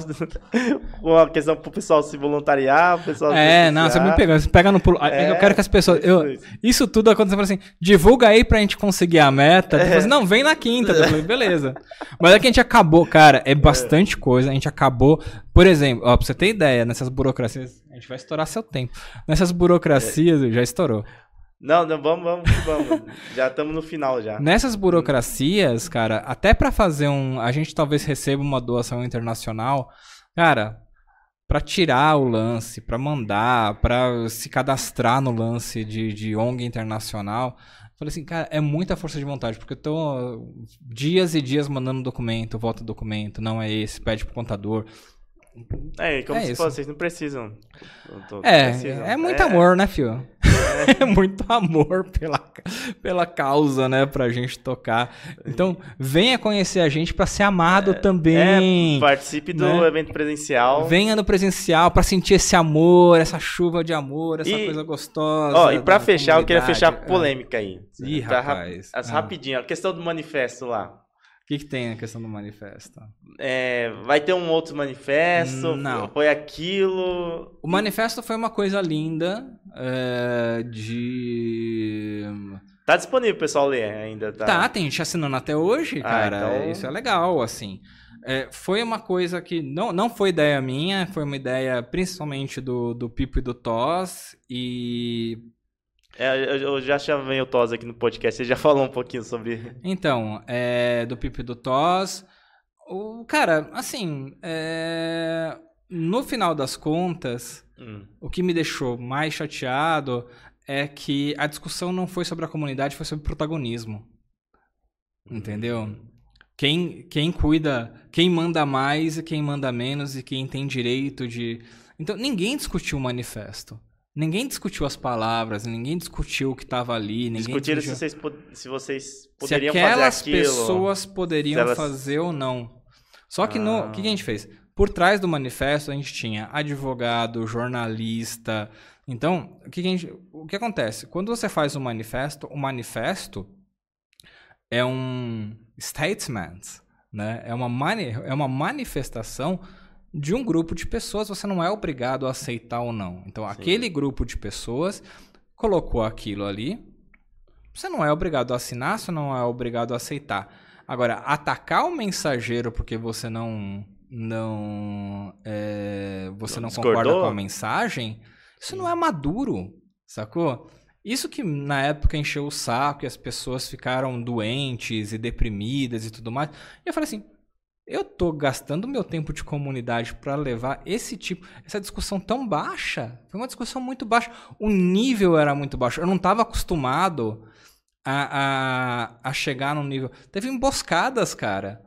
com a questão pro pessoal se voluntariar, o pessoal É, não, você me pega, você pega no pulo. É, eu quero que as pessoas. Eu, isso tudo acontece assim, divulga aí pra gente conseguir a meta. É. Assim, não, vem na quinta. Beleza. Mas é que a gente acabou, cara, é bastante coisa. A gente acabou. Por exemplo, ó, pra você ter ideia, nessas burocracias a gente vai estourar seu tempo. Nessas burocracias, é. já estourou. Não, não, vamos, vamos, vamos. já estamos no final já. Nessas burocracias, cara, até para fazer um, a gente talvez receba uma doação internacional, cara, para tirar o lance, para mandar, para se cadastrar no lance de, de ONG internacional, falei assim, cara, é muita força de vontade, porque eu tô dias e dias mandando documento, volta documento, não é esse, pede pro contador. É, como é se fosse, vocês não precisam. Tô, é, precisam. é muito é, amor, né, fio? É. é. muito amor pela, pela causa, né, pra gente tocar. Então, venha conhecer a gente pra ser amado é, também. É, participe do né? evento presencial. Venha no presencial pra sentir esse amor, essa chuva de amor, essa e, coisa gostosa. Ó, e pra fechar, eu queria fechar com polêmica aí. Ih, rapaz. As ah. rapidinho, a questão do manifesto lá. O que, que tem na questão do manifesto? É, vai ter um outro manifesto? Não. Foi aquilo? O manifesto foi uma coisa linda é, de... Tá disponível, pessoal ler ainda, tá? Tá, tem gente assinando até hoje, ah, cara. Então... Isso é legal, assim. É, foi uma coisa que não, não foi ideia minha, foi uma ideia principalmente do, do Pipo e do Toss. E é, eu já chamei o Toz aqui no podcast, você já falou um pouquinho sobre. Então, é, do Pipe do Toz. O, cara, assim, é, no final das contas, hum. o que me deixou mais chateado é que a discussão não foi sobre a comunidade, foi sobre protagonismo. Entendeu? Quem, quem cuida, quem manda mais e quem manda menos e quem tem direito de. Então, ninguém discutiu o manifesto. Ninguém discutiu as palavras, ninguém discutiu o que estava ali. Ninguém Discutiram discutiu... se, vocês, se vocês poderiam se aquelas fazer aquilo. pessoas poderiam elas... fazer ou não. Só que ah. no, o que a gente fez? Por trás do manifesto a gente tinha advogado, jornalista. Então, o que, que, gente, o que acontece? Quando você faz um manifesto, o manifesto é um statement, né? É uma, mani é uma manifestação de um grupo de pessoas. Você não é obrigado a aceitar ou não. Então, Sim. aquele grupo de pessoas colocou aquilo ali. Você não é obrigado a assinar, você não é obrigado a aceitar. Agora, atacar o mensageiro porque você não não é, você não, não concorda com a mensagem, isso não é maduro, sacou? Isso que na época encheu o saco e as pessoas ficaram doentes e deprimidas e tudo mais. E eu falei assim, eu tô gastando meu tempo de comunidade para levar esse tipo, essa discussão tão baixa. Foi uma discussão muito baixa. O nível era muito baixo. Eu não estava acostumado a, a, a chegar no nível. Teve emboscadas, cara.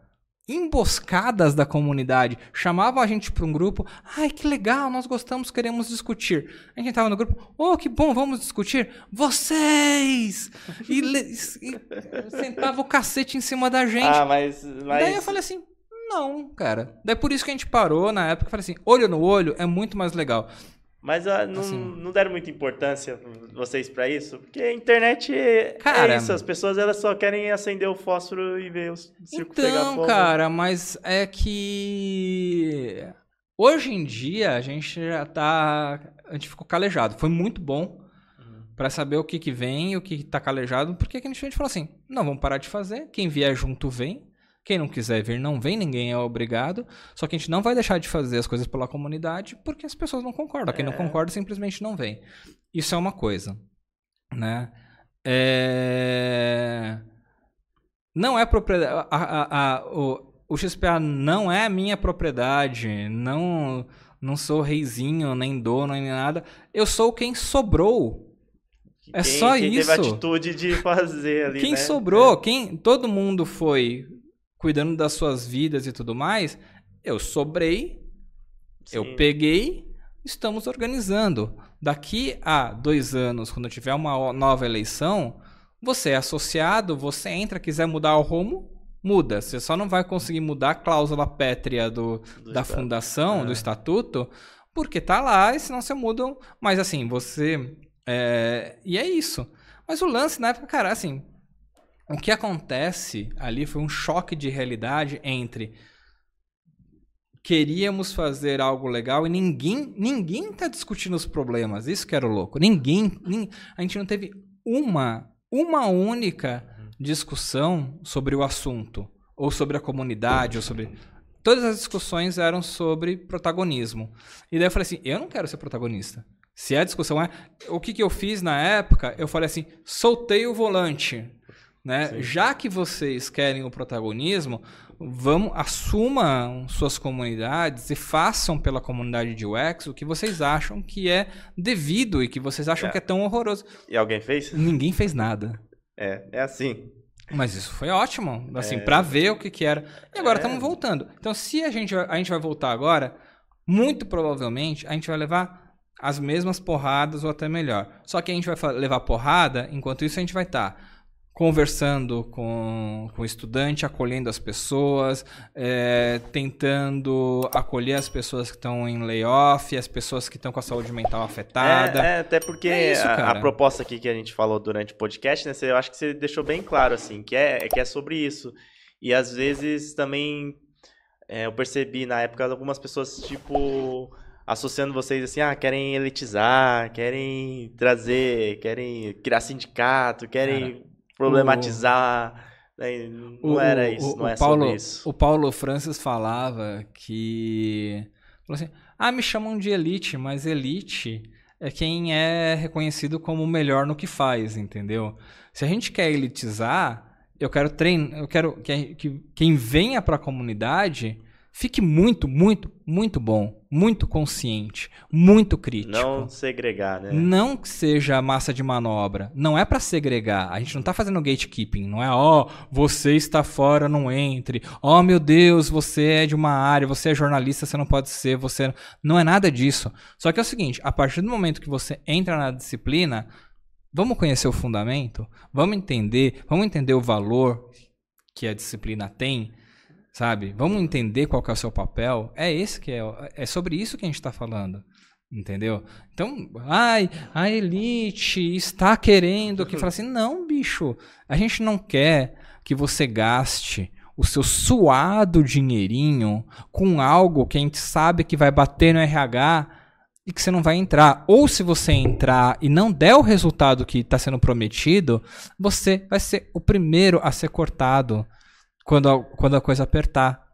Emboscadas da comunidade. Chamavam a gente para um grupo. Ai, que legal, nós gostamos, queremos discutir. A gente estava no grupo. Oh, que bom, vamos discutir. Vocês! E, e sentava o cacete em cima da gente. Ah, mas, mas. Daí eu falei assim: não, cara. Daí por isso que a gente parou na época e falei assim: olho no olho é muito mais legal. Mas uh, não, assim, não deram muita importância vocês para isso? Porque a internet é, cara, é isso, as pessoas elas só querem acender o fósforo e ver o circo então, pegar fogo. cara, mas é que hoje em dia a gente já tá, a gente ficou calejado. Foi muito bom uhum. para saber o que que vem, o que tá calejado, porque a gente, a gente falou assim, não, vamos parar de fazer, quem vier junto vem. Quem não quiser vir, não vem, ninguém é obrigado. Só que a gente não vai deixar de fazer as coisas pela comunidade porque as pessoas não concordam. Quem é. não concorda simplesmente não vem. Isso é uma coisa. Né? É... Não é propriedade. A, a, a, o, o XPA não é minha propriedade. Não, não sou reizinho, nem dono, nem nada. Eu sou quem sobrou. É quem, só quem isso. Quem teve a atitude de fazer ali. Quem né? sobrou, é. quem todo mundo foi cuidando das suas vidas e tudo mais, eu sobrei, Sim. eu peguei, estamos organizando. Daqui a dois anos, quando tiver uma nova eleição, você é associado, você entra, quiser mudar o rumo, muda. Você só não vai conseguir mudar a cláusula pétrea do, do da fundação, é. do estatuto, porque tá lá e senão você muda. Mas assim, você. É... E é isso. Mas o lance na época, cara, assim, o que acontece ali foi um choque de realidade entre queríamos fazer algo legal e ninguém ninguém tá discutindo os problemas. Isso que era o louco. Ninguém, ninguém a gente não teve uma uma única discussão sobre o assunto ou sobre a comunidade ou sobre todas as discussões eram sobre protagonismo. E daí eu falei assim, eu não quero ser protagonista. Se a discussão é o que, que eu fiz na época, eu falei assim, soltei o volante né? Já que vocês querem o protagonismo, vamos assumam suas comunidades e façam pela comunidade de UX o que vocês acham que é devido e que vocês acham é. que é tão horroroso. E alguém fez? Ninguém fez nada. É, é assim. Mas isso foi ótimo, assim, é... para ver o que que era. E agora estamos é... voltando. Então, se a gente, a gente vai voltar agora, muito provavelmente a gente vai levar as mesmas porradas ou até melhor. Só que a gente vai levar porrada, enquanto isso a gente vai estar tá conversando com, com o estudante, acolhendo as pessoas, é, tentando acolher as pessoas que estão em layoff, as pessoas que estão com a saúde mental afetada. É, é até porque é isso, a, a, proposta aqui que a gente falou durante o podcast, né, você, eu acho que você deixou bem claro, assim, que é, que é sobre isso. E às vezes também é, eu percebi na época algumas pessoas, tipo associando vocês assim, ah, querem elitizar, querem trazer, querem criar sindicato, querem Cara, problematizar. Né? Não o, era isso, o, não o é Paulo, sobre isso. O Paulo Francis falava que. Falou assim: ah, me chamam de elite, mas elite é quem é reconhecido como o melhor no que faz, entendeu? Se a gente quer elitizar, eu quero treinar, eu quero que, que quem venha para a comunidade fique muito, muito, muito bom, muito consciente, muito crítico. Não segregar, né? Não que seja massa de manobra. Não é para segregar. A gente não tá fazendo gatekeeping. Não é, ó, oh, você está fora, não entre. Ó, oh, meu Deus, você é de uma área, você é jornalista, você não pode ser, você. Não é nada disso. Só que é o seguinte: a partir do momento que você entra na disciplina, vamos conhecer o fundamento, vamos entender, vamos entender o valor que a disciplina tem sabe? Vamos entender qual é o seu papel. É esse que é, é sobre isso que a gente está falando. Entendeu? Então, ai, a elite está querendo que fala assim, não, bicho, a gente não quer que você gaste o seu suado dinheirinho com algo que a gente sabe que vai bater no RH e que você não vai entrar. Ou se você entrar e não der o resultado que está sendo prometido, você vai ser o primeiro a ser cortado quando a, quando a coisa apertar.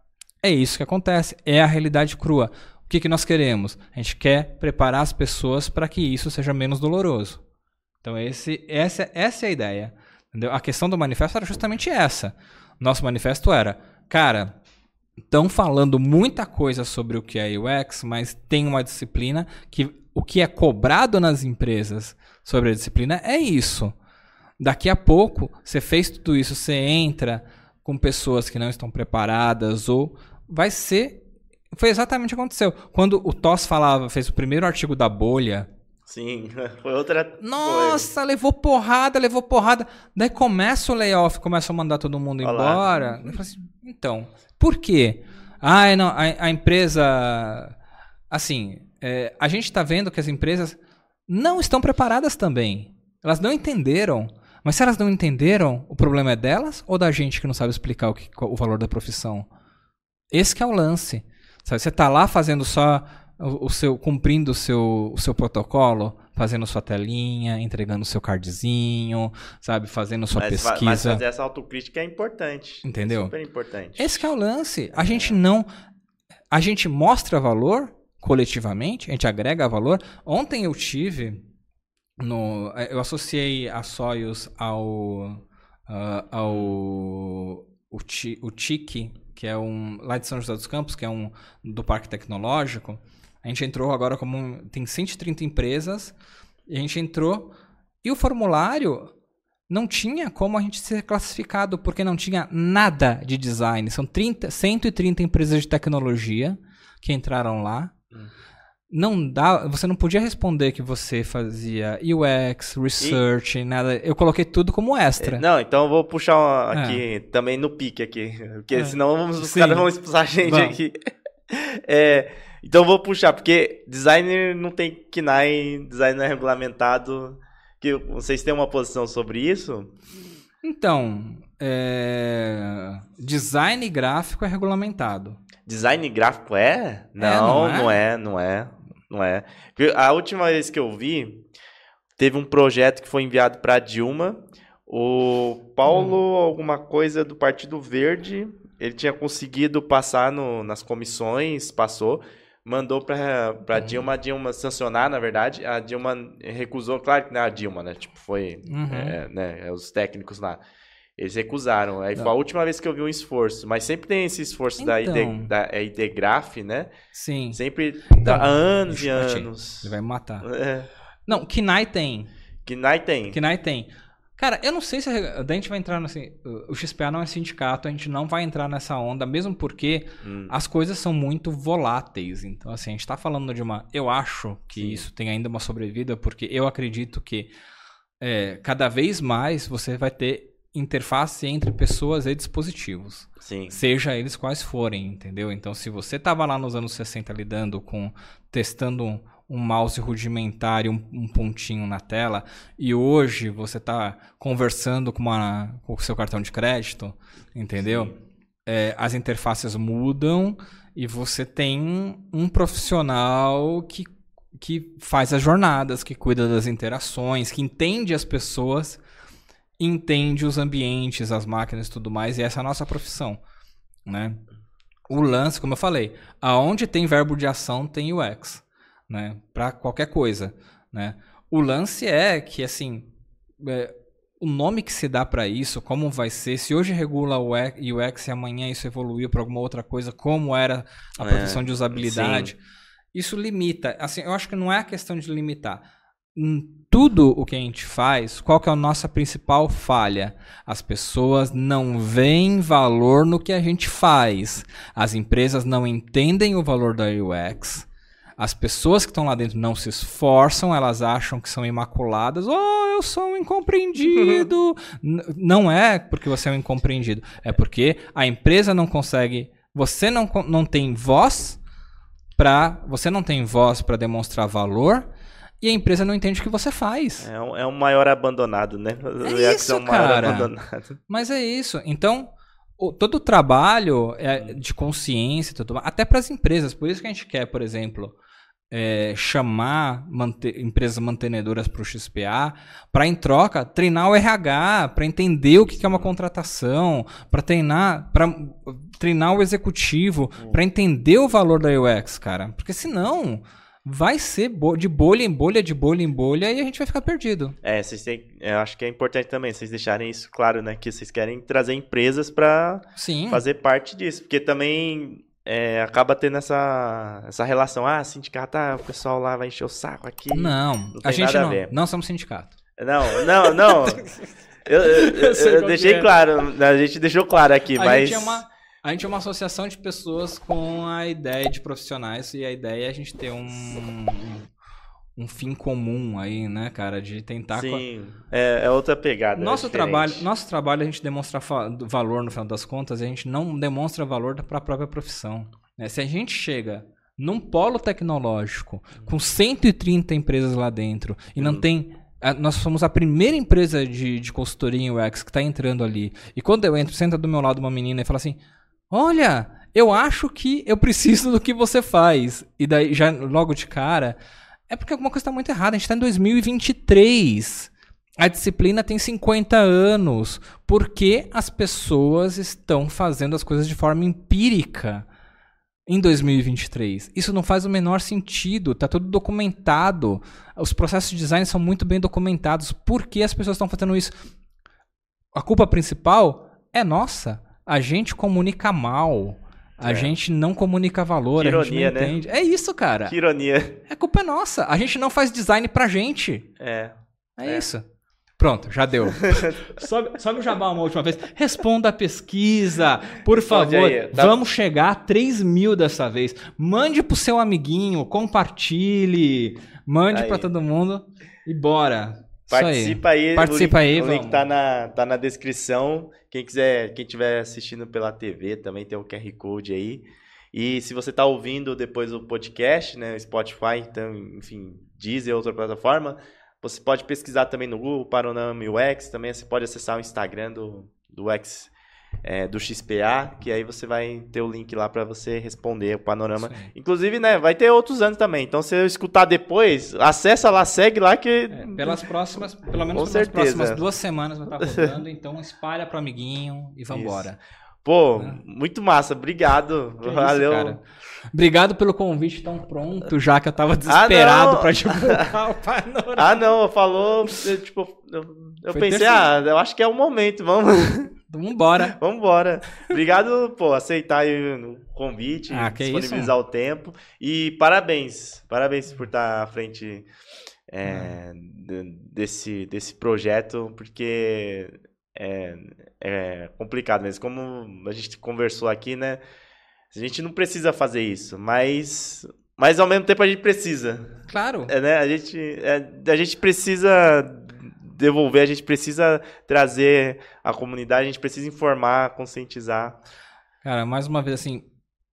É isso que acontece. É a realidade crua que, que nós queremos? A gente quer preparar as pessoas para que isso seja menos doloroso. Então, esse, essa, essa é a ideia. Entendeu? A questão do manifesto era justamente essa. Nosso manifesto era, cara, estão falando muita coisa sobre o que é UX, mas tem uma disciplina que o que é cobrado nas empresas sobre a disciplina é isso. Daqui a pouco, você fez tudo isso, você entra com pessoas que não estão preparadas ou vai ser foi exatamente o que aconteceu. Quando o Toss falava, fez o primeiro artigo da bolha. Sim, foi outra. Nossa, levou porrada, levou porrada. Daí começa o layoff, começa a mandar todo mundo Olá. embora. Assim, então, por quê? Ah, não, a, a empresa. Assim, é, a gente está vendo que as empresas não estão preparadas também. Elas não entenderam. Mas se elas não entenderam, o problema é delas ou da gente que não sabe explicar o, que, o valor da profissão? Esse é o lance. Sabe, você está lá fazendo só o, o, seu, cumprindo o seu, o seu protocolo, fazendo sua telinha, entregando o seu cardzinho, sabe, fazendo sua mas, pesquisa. Mas fazer essa autocrítica é importante. Entendeu? Super importante. Esse é o lance. A é. gente não, a gente mostra valor coletivamente, a gente agrega valor. Ontem eu tive no, eu associei a Soyuz ao uh, ao o, o TIC, que é um lá de São José dos Campos, que é um do Parque Tecnológico. A gente entrou agora como um, tem 130 empresas e a gente entrou e o formulário não tinha como a gente ser classificado porque não tinha nada de design. São 30, 130 empresas de tecnologia que entraram lá. Hum não dá, você não podia responder que você fazia UX, research, e... nada. Eu coloquei tudo como extra. Não, então eu vou puxar aqui é. também no pique aqui, porque é. senão vamos, os Sim. caras vão expulsar a gente Bom. aqui. É, então eu vou puxar, porque designer não tem KNAI, design não é regulamentado. Que vocês têm uma posição sobre isso? Então, é... design gráfico é regulamentado. Design gráfico é? Não, é, não, é? não é, não é não é. A última vez que eu vi, teve um projeto que foi enviado para Dilma. O Paulo, hum. alguma coisa do Partido Verde, ele tinha conseguido passar no, nas comissões, passou, mandou para a uhum. Dilma, a Dilma sancionar, na verdade. A Dilma recusou, claro que não é a Dilma, né? Tipo, foi uhum. é, né, é os técnicos lá. Eles recusaram. Aí não. foi a última vez que eu vi um esforço. Mas sempre tem esse esforço então, da, ID, da é IDGraph, né? Sim. Sempre então, há anos e anos. Ele vai me matar. É. Não, Kinai tem. Kinai tem. Kinai tem. Cara, eu não sei se a, a gente vai entrar nesse. O XPA não é sindicato, a gente não vai entrar nessa onda, mesmo porque hum. as coisas são muito voláteis. Então, assim, a gente tá falando de uma. Eu acho que Sim. isso tem ainda uma sobrevida, porque eu acredito que é, cada vez mais você vai ter interface entre pessoas e dispositivos. Sim. Seja eles quais forem, entendeu? Então, se você estava lá nos anos 60 lidando com, testando um, um mouse rudimentar e um, um, pontinho na tela, e hoje você está conversando com, uma, com o seu cartão de crédito, entendeu? É, as interfaces mudam e você tem um profissional que, que faz as jornadas, que cuida das interações, que entende as pessoas entende os ambientes, as máquinas e tudo mais, e essa é a nossa profissão, né? O lance, como eu falei, aonde tem verbo de ação tem UX, né? Para qualquer coisa, né? O lance é que assim, é, o nome que se dá para isso, como vai ser, se hoje regula o UX e amanhã isso evoluiu para alguma outra coisa, como era a é, profissão de usabilidade, sim. isso limita. Assim, eu acho que não é a questão de limitar tudo o que a gente faz, qual que é a nossa principal falha? As pessoas não veem valor no que a gente faz. As empresas não entendem o valor da UX. As pessoas que estão lá dentro não se esforçam, elas acham que são imaculadas. Oh, eu sou um incompreendido. Não é porque você é um incompreendido, é porque a empresa não consegue, você não, não tem voz para, você não tem voz para demonstrar valor e a empresa não entende o que você faz. É um, é um maior abandonado, né? O UX isso, é um maior cara. abandonado. Mas é isso. Então, o- todo o trabalho é de consciência, tudo, até para as empresas. Por isso que a gente quer, por exemplo, é, chamar empresas mantenedoras para o XPA, para em troca treinar o RH, para entender o que que é uma contratação, para treinar, para treinar o executivo, para entender o valor da UX, cara. Porque senão vai ser bo- de bolha em bolha, de bolha em bolha e a gente vai ficar perdido. É, vocês têm. Eu acho que é importante também vocês deixarem isso claro, né? Que vocês querem trazer empresas para fazer parte disso. Porque também é, acaba tendo essa, essa relação. Ah, sindicato, ah, o pessoal lá vai encher o saco aqui. Não, a tem gente nada a não, ver. não somos sindicato. Não, não, não. Eu, eu- eu- eu deixei é. claro, a gente deixou claro aqui, A mas. gente, é uma, a gente é uma associação de pessoas com a ideia de profissionais e a ideia é a gente ter um, um, fim comum aí, né, cara, de tentar... co- Sim, é, é outra pegada. é Nosso diferente. trabalho, nosso trabalho é a gente demonstra valor no final das contas, e a gente não demonstra valor para a própria profissão. né? Se a gente chega num polo tecnológico com 130 empresas lá dentro e não Uhum. tem. Nós somos a primeira empresa de, de consultoria em UX que está entrando ali. E quando eu entro, senta do meu lado uma menina e fala assim: Olha, eu acho que eu preciso do que você faz. E daí, já logo de cara, é porque alguma coisa está muito errada. A gente está em 2023. A disciplina tem 50 anos. Por que as pessoas estão fazendo as coisas de forma empírica em 2023? Isso não faz o menor sentido. Tá tudo documentado. Os processos de design são muito bem documentados. Por que as pessoas estão fazendo isso? A culpa principal é nossa. A gente comunica mal. A É. gente não comunica valor. Que a gente ironia, não né? entende. É isso, cara. Que ironia. A culpa é nossa. A gente não faz design pra gente. É. É, É. isso. Pronto, já deu. sobe, sobe o jabá uma última vez. Responda a pesquisa, por favor. aí, tá- Vamos chegar a 3 mil dessa vez. Mande pro seu amiguinho, compartilhe, mande pra todo mundo e bora. Isso aí. Participa aí. Participa o link, aí, O link tá na, tá na descrição. Quem quiser, quem estiver assistindo pela TV, também tem o QR Code aí. E se você tá ouvindo depois o podcast, né, Spotify, então, enfim, Deezer, outra plataforma, você pode pesquisar também no Google, Panorama UX, também você pode acessar o Instagram do, do X, é, do XPA, que aí você vai ter o link lá para você responder o panorama. Isso aí. Inclusive, né, vai ter outros anos também. Então, se eu escutar depois, acessa lá, segue lá que É, pelas próximas, pelo menos Com pelas certeza. próximas duas semanas vai estar rodando, então espalha pro amiguinho e vambora. Pô, Né? muito massa, obrigado. Que isso, Valeu. cara. Obrigado pelo convite tão pronto, já que eu tava desesperado não. pra divulgar o panorama. Ah, não, falou, eu, tipo, eu, eu pensei, terceiro. ah, eu acho que é o momento, vamos, Vambora. vamos embora. Obrigado, pô, aceitar o convite, Ah, disponibilizar o tempo e parabéns, parabéns por estar à frente é, de- desse, desse projeto, porque é, é complicado mesmo. Como a gente conversou aqui, né? A gente não precisa fazer isso, mas, mas ao mesmo tempo a gente precisa. Claro. É, né? A gente, é, a gente precisa devolver, a gente precisa trazer a comunidade, a gente precisa informar, conscientizar. Cara, mais uma vez, assim,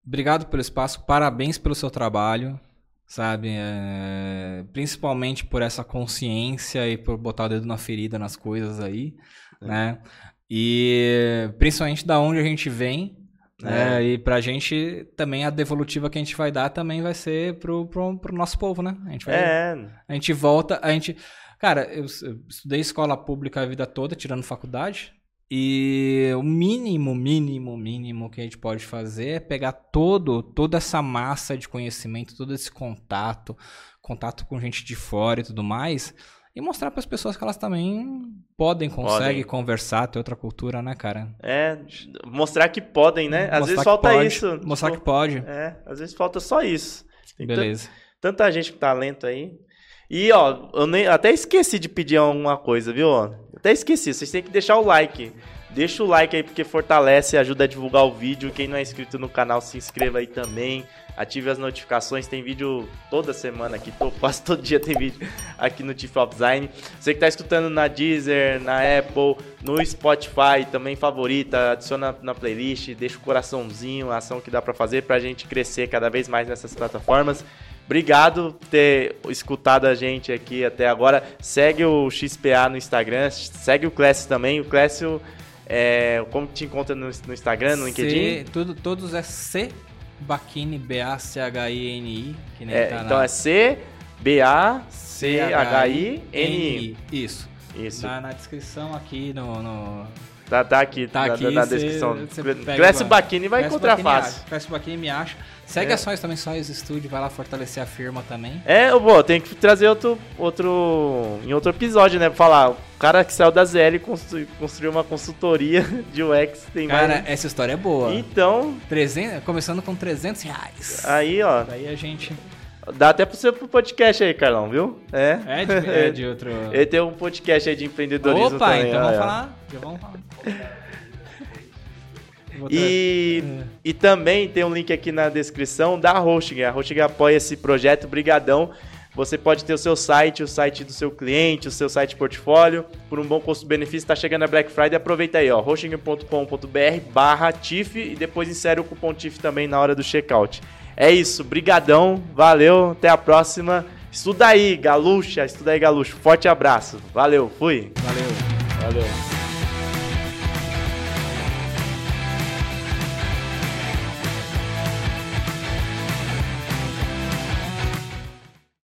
obrigado pelo espaço, parabéns pelo seu trabalho, sabe? É, principalmente por essa consciência e por botar o dedo na ferida nas coisas aí, né? E principalmente da onde a gente vem, né? E pra gente também a devolutiva que a gente vai dar também vai ser pro, pro, pro nosso povo, né? A gente vai É, A gente volta, a gente. Cara, eu, eu estudei escola pública a vida toda, tirando faculdade. E o mínimo, mínimo, mínimo que a gente pode fazer é pegar todo, toda essa massa de conhecimento, todo esse contato, contato com gente de fora e tudo mais, e mostrar para as pessoas que elas também podem, conseguem Podem. conversar, ter outra cultura, né, cara? é, mostrar que podem, né? Às Mostrar vezes falta pode, isso. Mostrar tipo, que pode. É, às vezes falta só isso. Beleza. tanta gente com talento aí. E, ó, eu nem, até esqueci de pedir alguma coisa, viu? Até esqueci. Vocês têm que deixar o like Deixa o like aí porque fortalece e ajuda a divulgar o vídeo. Quem não é inscrito no canal, se inscreva aí também. Ative as notificações, tem vídeo toda semana aqui, tô, quase todo dia tem vídeo aqui no Tiff Design. Você que tá escutando na Deezer, na Apple, no Spotify, também favorita, adiciona na playlist, deixa o coraçãozinho, a ação que dá para fazer pra gente crescer cada vez mais nessas plataformas. Obrigado por ter escutado a gente aqui até agora. Segue o XPA no Instagram, segue o Clécio também. O Clécio, é, como te encontra no, no Instagram, no LinkedIn? C, tudo, todos é C Bacchini, B-A-C-H-I-N-I. É, tá então na... é C, B-A-C-H-I-N-I. Isso. Isso. Na, na descrição aqui no, no... Tá, tá aqui, tá na, aqui na, na descrição. Cresce Bacchini vai encontrar fácil. Cresce Bacchini me acha. Segue é. a Sóis também, Sóis Studio, vai lá fortalecer a firma também. É, bom, tem que trazer outro, outro, em outro episódio, né, pra falar. O cara que saiu da ZL constru, construiu uma consultoria de UX. Tem cara, mais... essa história é boa. Então... 300, começando com 300 reais. Aí, ó. Daí a gente... Dá até pro seu podcast aí, Carlão, viu? É. É de, é de outro... Ele tem um podcast aí de empreendedorismo Opa, também. então vamos falar. Já vamos falar. E, é. e também tem um link aqui na descrição da Hosting. A Hosting apoia esse projeto, brigadão. Você pode ter o seu site, o site do seu cliente, o seu site portfólio, por um bom custo-benefício. Está chegando a Black Friday, aproveita aí, ó, hosting.com.br barra TIF e depois insere o cupom TIF também na hora do checkout. É isso, brigadão, valeu, até a próxima. Estuda aí, Galuxa, estuda aí, Galuxa. Forte abraço, valeu, fui. Valeu. Valeu.